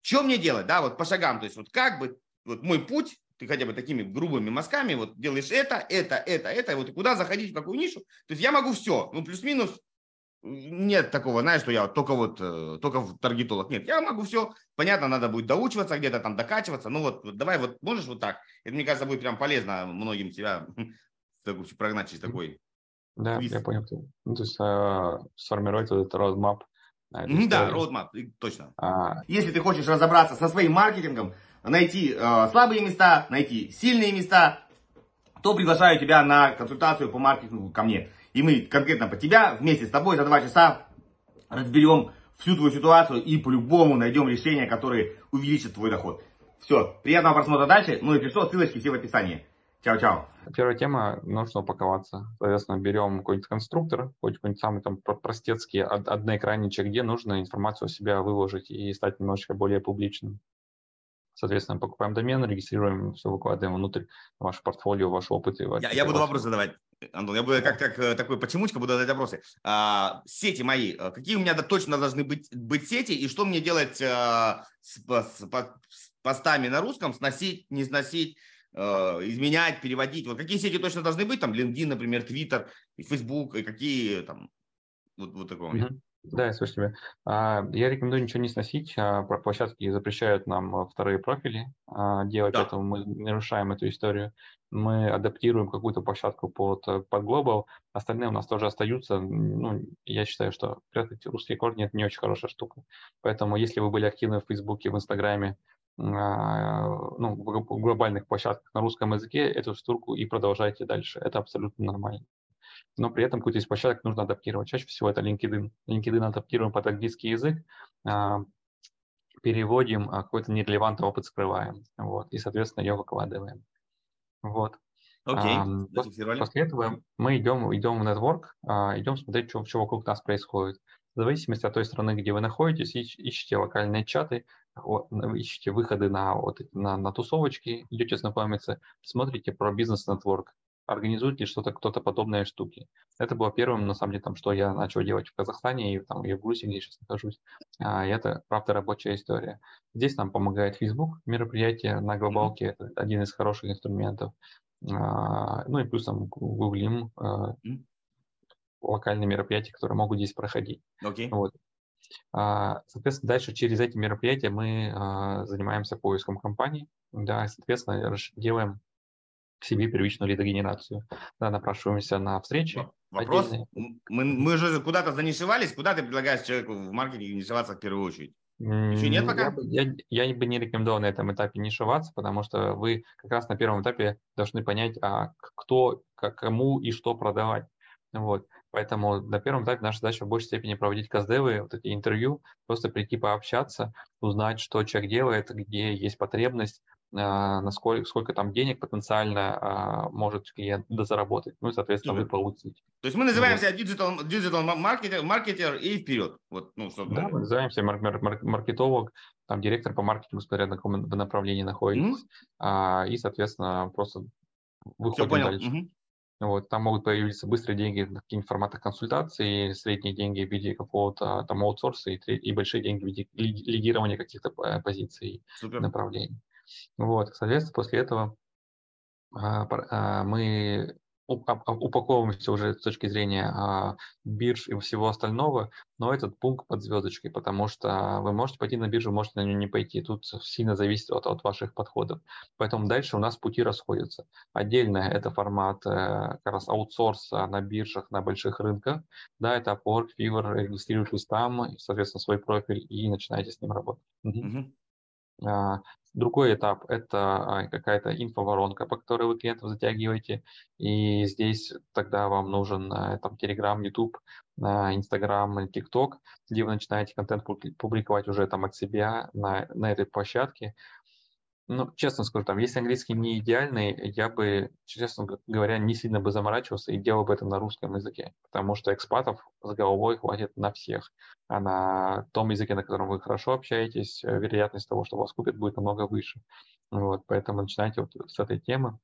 Что мне делать, да, вот по шагам, то есть вот как бы, вот мой путь, ты хотя бы такими грубыми мазками, вот делаешь это, это, это, это, и вот куда заходить, в какую нишу, то есть я могу все, ну плюс-минус нет такого, знаешь, что я только вот, э, только в таргетолог. Нет, я могу все, понятно, надо будет доучиваться где-то там, докачиваться. Ну вот, вот давай вот, можешь вот так. Это, мне кажется, будет прям полезно многим тебя прогнать через такой Да, я понял. Ну, то есть э, сформировать вот этот roadmap. Да, roadmap, точно. А... Если ты хочешь разобраться со своим маркетингом, найти э, слабые места, найти сильные места, то приглашаю тебя на консультацию по маркетингу ко мне и мы конкретно по тебя вместе с тобой за два часа разберем всю твою ситуацию и по-любому найдем решение, которое увеличит твой доход. Все, приятного просмотра дальше. Ну, если что, ссылочки все в описании. Чао-чао. Первая тема, нужно упаковаться. Соответственно, берем какой-нибудь конструктор, какой-нибудь самый там простецкий одноэкранничек, где нужно информацию о себя выложить и стать немножечко более публичным. Соответственно, покупаем домен, регистрируем, все выкладываем внутрь ваше портфолио, ваш опыт. И я, я буду вопрос задавать, Антон. Я буду как, как э, такой почемучка буду задавать вопросы. А, сети мои, э, какие у меня точно должны быть, быть сети, и что мне делать а, с, с, с постами на русском, сносить, не сносить, изменять, переводить. Вот какие сети точно должны быть, там LinkedIn, например, Twitter, Facebook, и какие там, вот, вот такого. Mm-hmm. Да, я слышу тебя. А, я рекомендую ничего не сносить. А, площадки запрещают нам а, вторые профили делать, да. поэтому мы нарушаем эту историю. Мы адаптируем какую-то площадку под, под Global, остальные у нас тоже остаются. Ну, я считаю, что прятать русские корни – это не очень хорошая штука. Поэтому если вы были активны в Фейсбуке, в Инстаграме, ну, в глобальных площадках на русском языке, эту штуку и продолжайте дальше. Это абсолютно нормально но при этом какой-то из площадок нужно адаптировать. Чаще всего это LinkedIn. LinkedIn адаптируем под английский язык, а, переводим, а какой-то нерелевантный опыт скрываем, вот, и, соответственно, ее выкладываем. Вот. Okay. После, после этого мы идем, идем в network, а, идем смотреть, что, что вокруг нас происходит. В зависимости от той страны, где вы находитесь, ищите локальные чаты, ищите выходы на, вот, на, на тусовочки, идете знакомиться, смотрите про бизнес-нетворк, организует ли что-то кто-то подобные штуки. Это было первым, на самом деле, там, что я начал делать в Казахстане и, там, и в Грузии, где я сейчас нахожусь. А, и это, правда, рабочая история. Здесь нам помогает Facebook, мероприятие на глобалке, это один из хороших инструментов. А, ну и плюс там гуглим а, локальные мероприятия, которые могут здесь проходить. Okay. Вот. А, соответственно, дальше через эти мероприятия мы а, занимаемся поиском компаний, да, соответственно, делаем себе первичную лидогенерацию. Да, напрашиваемся на встречи. Вопрос, мы, мы же куда-то занишевались, куда ты предлагаешь человеку в маркетинге нишеваться в первую очередь? Еще нет пока? Я, я, я бы не рекомендовал на этом этапе нишеваться, потому что вы как раз на первом этапе должны понять, а кто, как, кому и что продавать. Вот. Поэтому на первом этапе наша задача в большей степени проводить каздевы, вот эти интервью, просто прийти пообщаться, узнать, что человек делает, где есть потребность, насколько сколько там денег потенциально а, может клиент заработать, ну и, соответственно, вы получите. То есть мы называемся вот. digital, digital marketer, marketer и вперед. Вот, ну. Да, мы называемся мар- мар- маркетолог, там директор по маркетингу, смотря на каком направлении находитесь, mm-hmm. и, соответственно, просто выходим дальше. Mm-hmm. Вот, там могут появиться быстрые деньги в каких-нибудь форматах консультации, средние деньги в виде какого-то там аутсорса и, и большие деньги в виде лидирования каких-то э, позиций, Супер. направлений. Вот, соответственно, после этого а, а, мы упаковываемся уже с точки зрения а, бирж и всего остального, но этот пункт под звездочкой, потому что вы можете пойти на биржу, можете на нее не пойти. Тут сильно зависит от, от ваших подходов. Поэтому дальше у нас пути расходятся. Отдельно это формат э, как раз аутсорса на биржах, на больших рынках. Да, это Upwork, Fiverr, регистрируйтесь там, соответственно, свой профиль и начинаете с ним работать. Угу. Другой этап – это а, какая-то инфоворонка, по которой вы клиентов затягиваете, и здесь тогда вам нужен а, там Telegram, YouTube, Instagram, TikTok, где вы начинаете контент публиковать уже там от себя на, на этой площадке, ну, честно скажу, там, если английский не идеальный, я бы, честно говоря, не сильно бы заморачивался и делал бы это на русском языке, потому что экспатов с головой хватит на всех. А на том языке, на котором вы хорошо общаетесь, вероятность того, что вас купят, будет намного выше. Вот, поэтому начинайте вот с этой темы.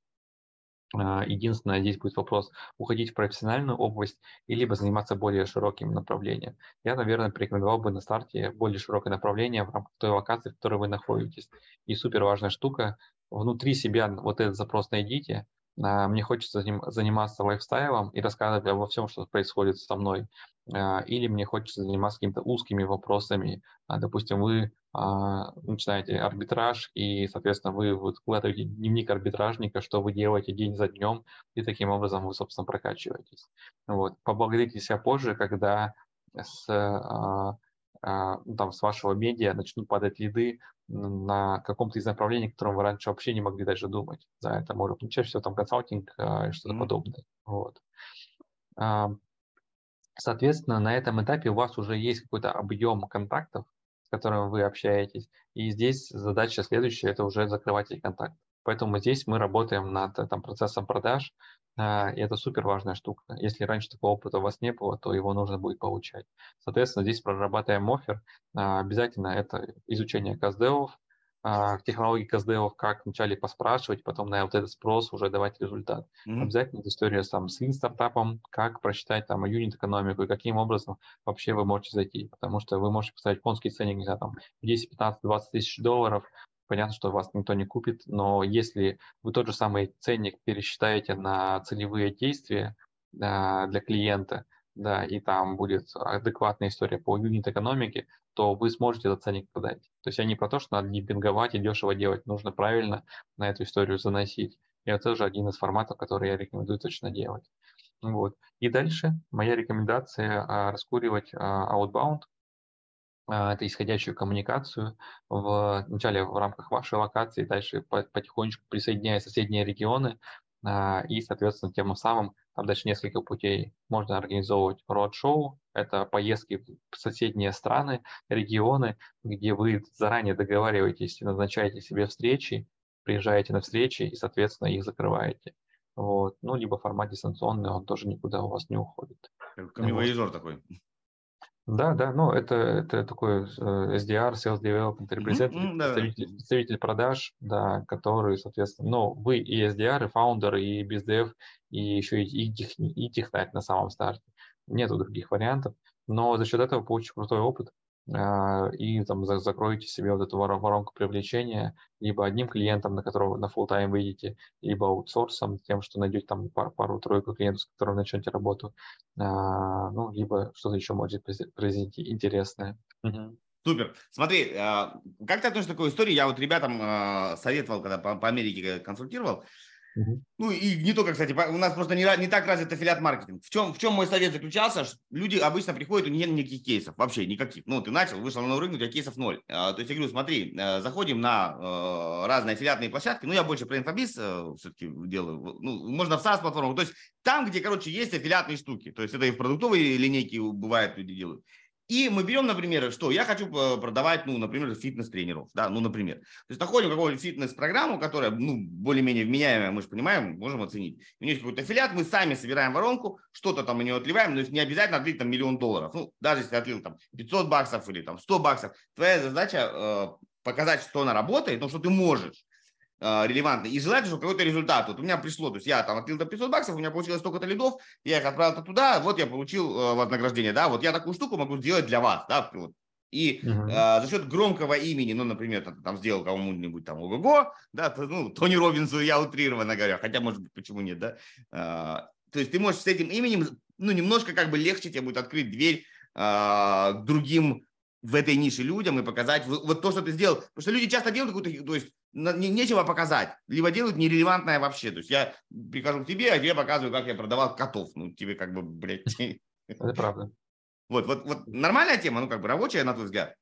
А, единственное, здесь будет вопрос, уходить в профессиональную область и либо заниматься более широким направлением. Я, наверное, порекомендовал бы на старте более широкое направление в рамках той локации, в которой вы находитесь. И супер важная штука, внутри себя вот этот запрос найдите, мне хочется заниматься лайфстайлом и рассказывать обо всем, что происходит со мной. А, или мне хочется заниматься какими-то узкими вопросами. Допустим, вы а, начинаете арбитраж, и, соответственно, вы выкладываете дневник арбитражника, что вы делаете день за днем, и таким образом вы, собственно, прокачиваетесь. Вот. Поблагодарите себя позже, когда с, а, а, ну, там, с вашего медиа начнут падать лиды на каком-то из направлений, о котором вы раньше вообще не могли даже думать. Да, это может быть чаще всего там консалтинг и что-то mm-hmm. подобное. Вот. Соответственно, на этом этапе у вас уже есть какой-то объем контактов, с которым вы общаетесь. И здесь задача следующая – это уже закрывать эти контакты. Поэтому здесь мы работаем над там, процессом продаж, а, и это супер важная штука. Если раньше такого опыта у вас не было, то его нужно будет получать. Соответственно, здесь прорабатываем офер. А, обязательно это изучение каздевов, а, технологии КСДов, как вначале поспрашивать, потом на вот этот спрос уже давать результат. Mm-hmm. Обязательно история там, с лин-стартапом, как просчитать там юнит-экономику и каким образом вообще вы можете зайти. Потому что вы можете поставить конский ценник, не знаю, там 10, 15, 20 тысяч долларов, понятно, что вас никто не купит, но если вы тот же самый ценник пересчитаете на целевые действия а, для клиента, да, и там будет адекватная история по юнит-экономике, то вы сможете этот ценник подать. То есть не про то, что надо не бинговать и дешево делать, нужно правильно на эту историю заносить. И это тоже один из форматов, который я рекомендую точно делать. Вот. И дальше моя рекомендация а, раскуривать а, outbound, это исходящую коммуникацию в начале в рамках вашей локации, дальше потихонечку присоединяя соседние регионы, а, и, соответственно, тем самым там дальше несколько путей. Можно организовывать роуд-шоу, это поездки в соседние страны, регионы, где вы заранее договариваетесь назначаете себе встречи, приезжаете на встречи и, соответственно, их закрываете. Вот. Ну, либо формат дистанционный, он тоже никуда у вас не уходит. Камевоежор вот. такой. Да, да, ну это, это такой э, SDR, Sales Development Representative, mm-hmm, представитель, да. представитель продаж, да, который, соответственно, ну, вы и SDR, и фаундер, и BizDev, и еще и, и, тех, и технарь на самом старте. Нету других вариантов, но за счет этого получите крутой опыт, и там закроете себе вот эту воронку привлечения либо одним клиентом, на которого на full time выйдете, либо аутсорсом, тем, что найдете там пару-тройку клиентов, с которыми начнете работу, а, ну, либо что-то еще может произойти интересное. Супер. Смотри, а, как ты относишься к такой истории? Я вот ребятам советовал, когда по Америке консультировал, ну и не только, кстати, у нас просто не, не так развит аффилиат-маркетинг. В чем, в чем мой совет заключался? Что люди обычно приходят, у них нет никаких кейсов, вообще никаких. Ну, ты начал, вышел на рынок, у тебя кейсов ноль. А, то есть я говорю, смотри, э, заходим на э, разные аффилиатные площадки, ну я больше про инфобиз э, все-таки делаю, ну, можно в SaaS-платформах, то есть там, где, короче, есть аффилиатные штуки. То есть это и в продуктовой линейке бывает люди делают. И мы берем, например, что я хочу э, продавать, ну, например, фитнес-тренеров, да, ну, например. То есть находим какую-нибудь фитнес-программу, которая, ну, более-менее вменяемая, мы же понимаем, можем оценить. У нее есть какой-то аффилиат, мы сами собираем воронку, что-то там на нее отливаем, но есть не обязательно отлить там миллион долларов. Ну, даже если отлил там 500 баксов или там 100 баксов, твоя задача э, показать, что она работает, но что ты можешь э, релевантно, и желательно, чтобы какой-то результат. Вот у меня пришло, то есть я там открыл до 500 баксов, у меня получилось столько-то лидов, я их отправил туда, вот я получил э, вознаграждение, да, вот я такую штуку могу сделать для вас, да, вот. И uh-huh. э, за счет громкого имени, ну, например, ты там сделал кому-нибудь там ого-го, да, то, ну, Тони Робинсу я утрированно говорю, хотя, может быть, почему нет, да. Э, то есть ты можешь с этим именем, ну, немножко как бы легче тебе будет открыть дверь э, другим в этой нише людям и показать вот, вот то, что ты сделал. Потому что люди часто делают какую-то, то есть не, нечего показать, либо делают нерелевантное вообще. То есть я прихожу к тебе, а тебе показываю, как я продавал котов. Ну, тебе как бы, блядь. Это правда. Вот, вот, вот нормальная тема, ну, как бы рабочая, на твой взгляд?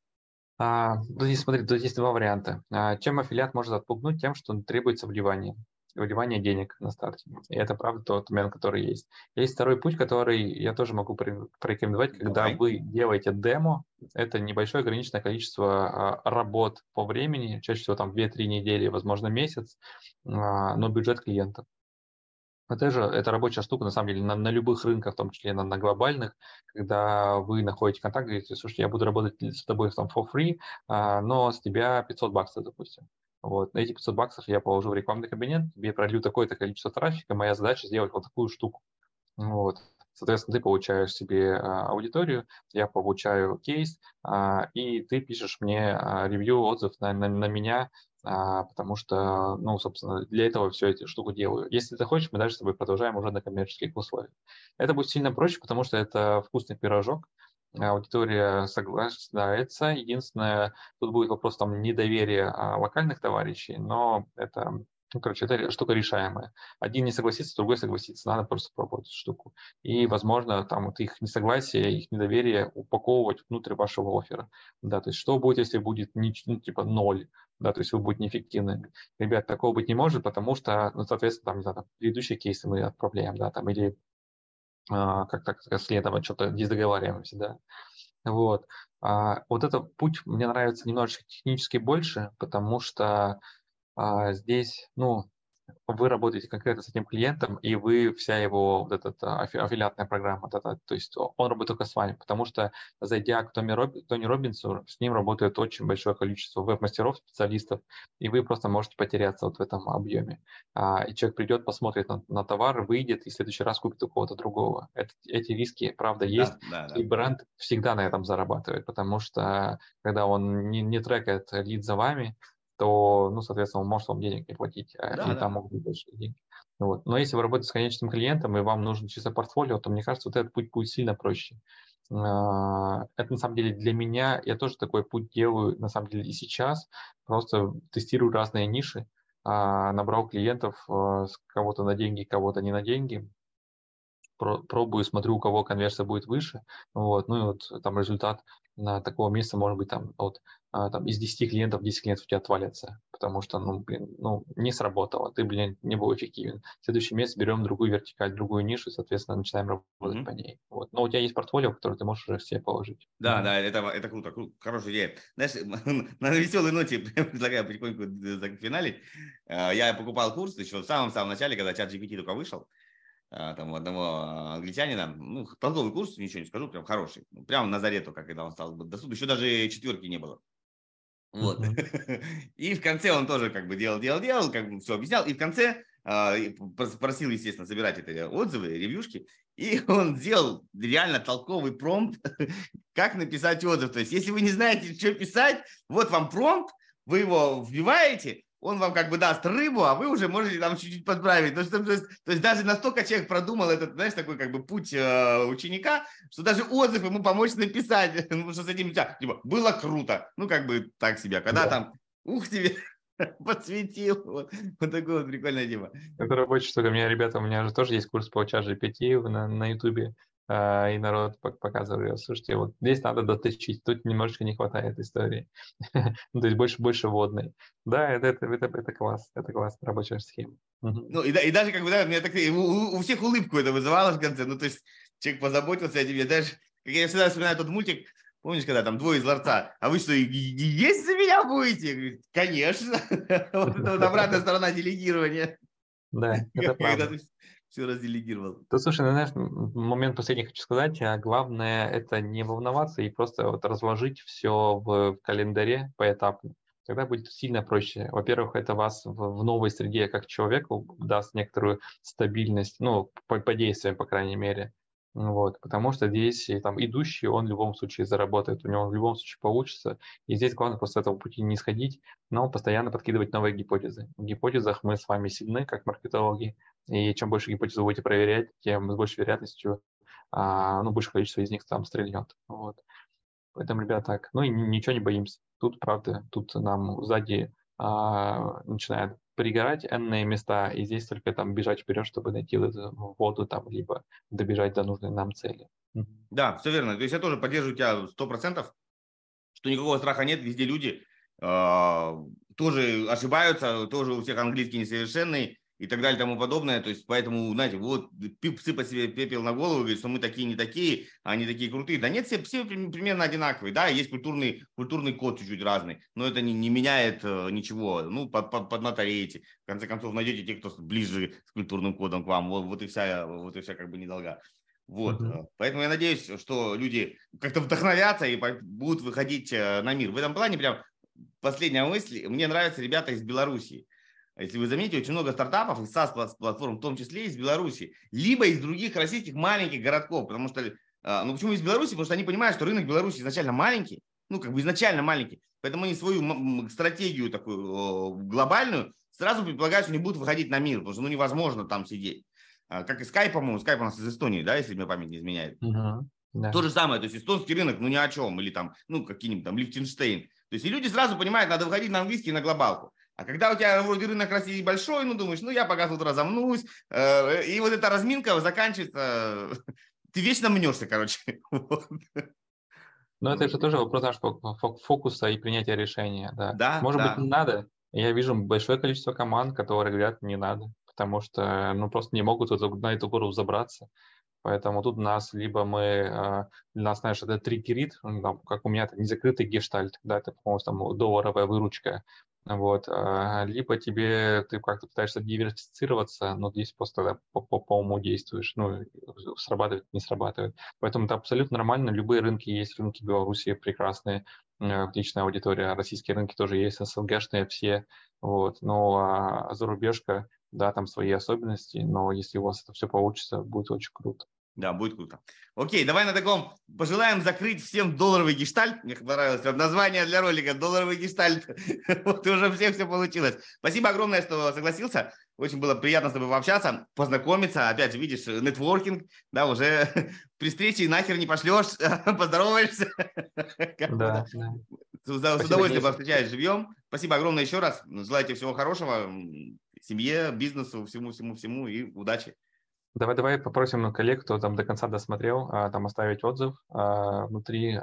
А, тут здесь, смотри, тут есть два варианта. А, чем аффилиат может отпугнуть? Тем, что требуется вливание выливание денег на старте. И это правда тот момент, который есть. Есть второй путь, который я тоже могу порекомендовать, когда Давай. вы делаете демо, это небольшое ограниченное количество а, работ по времени, чаще всего там 2-3 недели, возможно месяц, а, но бюджет клиента. Это же это рабочая штука, на самом деле, на, на любых рынках, в том числе на, на глобальных, когда вы находите контакт, говорите, слушай, я буду работать с тобой там for free, а, но с тебя 500 баксов, допустим. Вот, эти 500 баксов я положу в рекламный кабинет, тебе пролью такое-то количество трафика, моя задача сделать вот такую штуку. Вот. Соответственно, ты получаешь себе а, аудиторию, я получаю кейс, а, и ты пишешь мне а, ревью, отзыв на, на, на меня, потому что, ну, собственно, для этого все эти штуку делаю. Если ты хочешь, мы дальше с тобой продолжаем уже на коммерческих условиях. Это будет сильно проще, потому что это вкусный пирожок, аудитория соглашается. Единственное, тут будет вопрос там недоверия а, локальных товарищей, но это, ну, короче, это штука решаемая. Один не согласится, другой согласится. Надо просто пробовать эту штуку. И, возможно, там вот их несогласие, их недоверие упаковывать внутрь вашего оффера. Да, то есть что будет, если будет ну, типа ноль? да, то есть вы будете неэффективны. Ребят, такого быть не может, потому что, ну, соответственно, там, не знаю, там, предыдущие кейсы мы отправляем, да, там, или как так следовать, что-то здесь договариваемся, да. Вот. А, вот этот путь мне нравится немножечко технически больше, потому что а, здесь, ну, вы работаете конкретно с этим клиентом, и вы вся его вот эта аффилиатная программа, вот это, то есть он работает только с вами, потому что зайдя к Тони, Роб, Тони Робинсу, с ним работает очень большое количество веб-мастеров, специалистов, и вы просто можете потеряться вот в этом объеме. А, и человек придет, посмотрит на, на товар, выйдет и в следующий раз купит у кого-то другого. Это, эти риски, правда, есть, да, да, и бренд всегда на этом зарабатывает, потому что когда он не, не трекает лид за вами, то, ну, соответственно, он может вам денег не платить, а да, и да. там могут быть большие деньги. Вот. Но если вы работаете с конечным клиентом, и вам нужно чисто портфолио, то, мне кажется, вот этот путь будет сильно проще. А, это, на самом деле, для меня, я тоже такой путь делаю, на самом деле, и сейчас. Просто тестирую разные ниши, а, набрал клиентов с кого-то на деньги, кого-то не на деньги, пробую, смотрю, у кого конверсия будет выше, вот, ну и вот там результат на такого места может быть там от там, из 10 клиентов 10 клиентов у тебя отвалятся, потому что, ну, блин, ну, не сработало, ты, блин, не был эффективен. В следующий месяц берем другую вертикаль, другую нишу, соответственно, начинаем работать mm-hmm. по ней. Вот. Но у тебя есть портфолио, которое ты можешь уже все положить. Да, mm-hmm. да, это, это круто, круто, хорошая идея. Знаешь, на веселой ноте предлагаю потихоньку финалить. А, я покупал курс еще в самом-самом начале, когда чат GPT только вышел. А, там у одного англичанина, ну, толковый курс, ничего не скажу, прям хороший. Прям на заре только, когда он стал доступен, еще даже четверки не было. Вот. И в конце он тоже как бы делал, делал, делал, как бы все объяснял. И в конце э, просил, естественно, собирать эти отзывы, ревьюшки. И он сделал реально толковый промпт, как написать отзыв. То есть, если вы не знаете, что писать, вот вам промпт, вы его вбиваете, он вам как бы даст рыбу, а вы уже можете там чуть-чуть подправить. То есть, то есть, то есть даже настолько человек продумал этот, знаешь, такой как бы путь э, ученика, что даже отзыв ему помочь написать, ну, что с этим, типа, было круто. Ну, как бы так себе. Когда да. там, ух тебе, подсветил. Вот, вот такая вот прикольная тема. Это рабочая штука. У меня, ребята, у меня же тоже есть курс по чат GPT на, на YouTube. А, и народ показывает, слушайте, вот здесь надо доточить, тут немножечко не хватает истории. ну, то есть больше, больше водной. Да, это, это, это, это класс, это класс, рабочая схема. Ну, и, и даже, как бы, да, меня так, у, у всех улыбку это вызывало в конце, ну, то есть человек позаботился о тебе, даже, как я всегда вспоминаю тот мультик, Помнишь, когда там двое из ларца, а вы что, есть за меня будете? Конечно. Вот это вот обратная сторона делегирования. Да, это правда все разделегировал. Да, слушай, ну, знаешь, момент последний хочу сказать, а главное это не волноваться и просто вот разложить все в календаре поэтапно. тогда будет сильно проще. Во-первых, это вас в новой среде как человеку даст некоторую стабильность, ну, по, по действиям, по крайней мере. Вот, потому что здесь там идущий, он в любом случае заработает, у него в любом случае получится. И здесь главное просто этого пути не сходить, но постоянно подкидывать новые гипотезы. В гипотезах мы с вами сильны, как маркетологи, и чем больше гипотез вы будете проверять, тем с большей вероятностью, а, ну, большее количество из них там стрельнет. Вот. Поэтому, ребята, так. Ну и ничего не боимся. Тут, правда, тут нам сзади а, начинает пригорать энные места, и здесь только там бежать вперед, чтобы найти воду там, либо добежать до нужной нам цели. Да, все верно. То есть я тоже поддерживаю тебя сто процентов, что никакого страха нет, везде люди э, тоже ошибаются, тоже у всех английский несовершенный, и так далее и тому подобное. То есть, поэтому, знаете, вот сыпать себе пепел на голову, говорит, что мы такие не такие, а они такие крутые. Да нет, все, все примерно одинаковые. Да, есть культурный, культурный код чуть-чуть разный, но это не, не меняет э, ничего. Ну, под, под, поднатореете. В конце концов, найдете те, кто ближе с культурным кодом к вам. Вот, вот и вся, вот и вся как бы недолга. Вот, uh-huh. поэтому я надеюсь, что люди как-то вдохновятся и будут выходить э, на мир. В этом плане прям последняя мысль. Мне нравятся ребята из Белоруссии. Если вы заметите, очень много стартапов и SaaS-платформ, в том числе из Беларуси, либо из других российских маленьких городков, потому что, а, ну почему из Беларуси? Потому что они понимают, что рынок Беларуси изначально маленький, ну как бы изначально маленький, поэтому они свою стратегию такую глобальную сразу предполагают, что они будут выходить на мир, потому что ну невозможно там сидеть. А, как и Skype, по-моему, Skype у нас из Эстонии, да, если мне память не изменяет. Uh-huh. Да. То же самое, то есть эстонский рынок, ну ни о чем, или там, ну какие-нибудь там Лихтенштейн. То есть и люди сразу понимают, надо выходить на английский и на глобалку. А когда у тебя вроде рынок России большой, ну думаешь, ну я пока тут разомнусь, э, и вот эта разминка заканчивается, ты вечно мнешься, короче. Но это же тоже вопрос фокуса и принятия решения. Да. Да, Может да. быть, не надо. Я вижу большое количество команд, которые говорят, не надо, потому что ну, просто не могут на эту гору забраться. Поэтому тут у нас либо мы, э, для нас, знаешь, это триггерит, ну, как у меня это незакрытый гештальт, да, это, по-моему, там долларовая выручка, вот, а, либо тебе ты как-то пытаешься диверсифицироваться, но здесь просто по, по, по уму действуешь, ну, срабатывает, не срабатывает. Поэтому это абсолютно нормально, любые рынки есть, рынки Беларуси прекрасные, э, отличная аудитория, российские рынки тоже есть, СНГшные все, вот, но а зарубежка, да, там свои особенности, но если у вас это все получится, будет очень круто. Да, будет круто. Окей, давай на таком пожелаем закрыть всем долларовый гештальт. Мне понравилось название для ролика «Долларовый гештальт». Вот уже всем все получилось. Спасибо огромное, что согласился. Очень было приятно с тобой пообщаться, познакомиться. Опять же, видишь, нетворкинг, да, уже при встрече нахер не пошлешь, поздороваешься. Да, да. С удовольствием повстречаешь живьем. Спасибо огромное еще раз. Желаю тебе всего хорошего, семье, бизнесу, всему-всему-всему и удачи. Давай, давай попросим коллег, кто там до конца досмотрел, а, там оставить отзыв а, внутри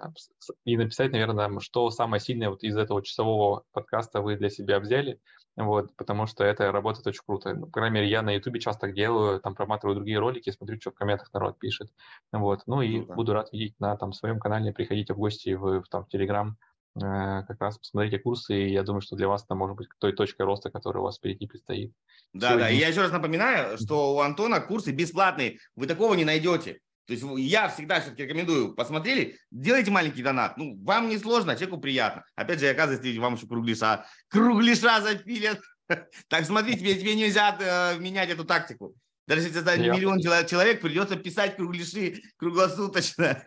и написать, наверное, что самое сильное вот из этого часового подкаста вы для себя взяли, вот, потому что это работает очень круто. Ну, по крайней мере, я на Ютубе часто так делаю, там проматываю другие ролики, смотрю, что в комментах народ пишет, вот, ну и ну, да. буду рад видеть на там своем канале, приходите в гости в, в, там, в Телеграм, как раз посмотрите курсы, и я думаю, что для вас это может быть той точкой роста, которая у вас впереди предстоит. Да, Сегодня... да, и я еще раз напоминаю, что у Антона курсы бесплатные, вы такого не найдете. То есть я всегда все-таки рекомендую, посмотрели, делайте маленький донат. Ну, вам не сложно, а человеку приятно. Опять же, оказывается, вам еще кругляша, кругляша запилят. Так смотри, тебе, тебе нельзя э, менять эту тактику. Даже если это я... миллион человек, придется писать кругляши круглосуточно.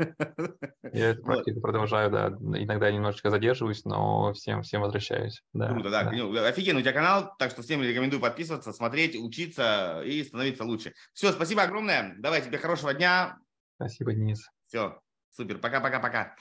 Я эту практику вот. продолжаю, да. Иногда немножечко задерживаюсь, но всем, всем возвращаюсь. Да. Круто, да. да. Ну, офигенный у тебя канал, так что всем рекомендую подписываться, смотреть, учиться и становиться лучше. Все, спасибо огромное. Давай тебе хорошего дня. Спасибо, Денис. Все, супер. Пока-пока-пока.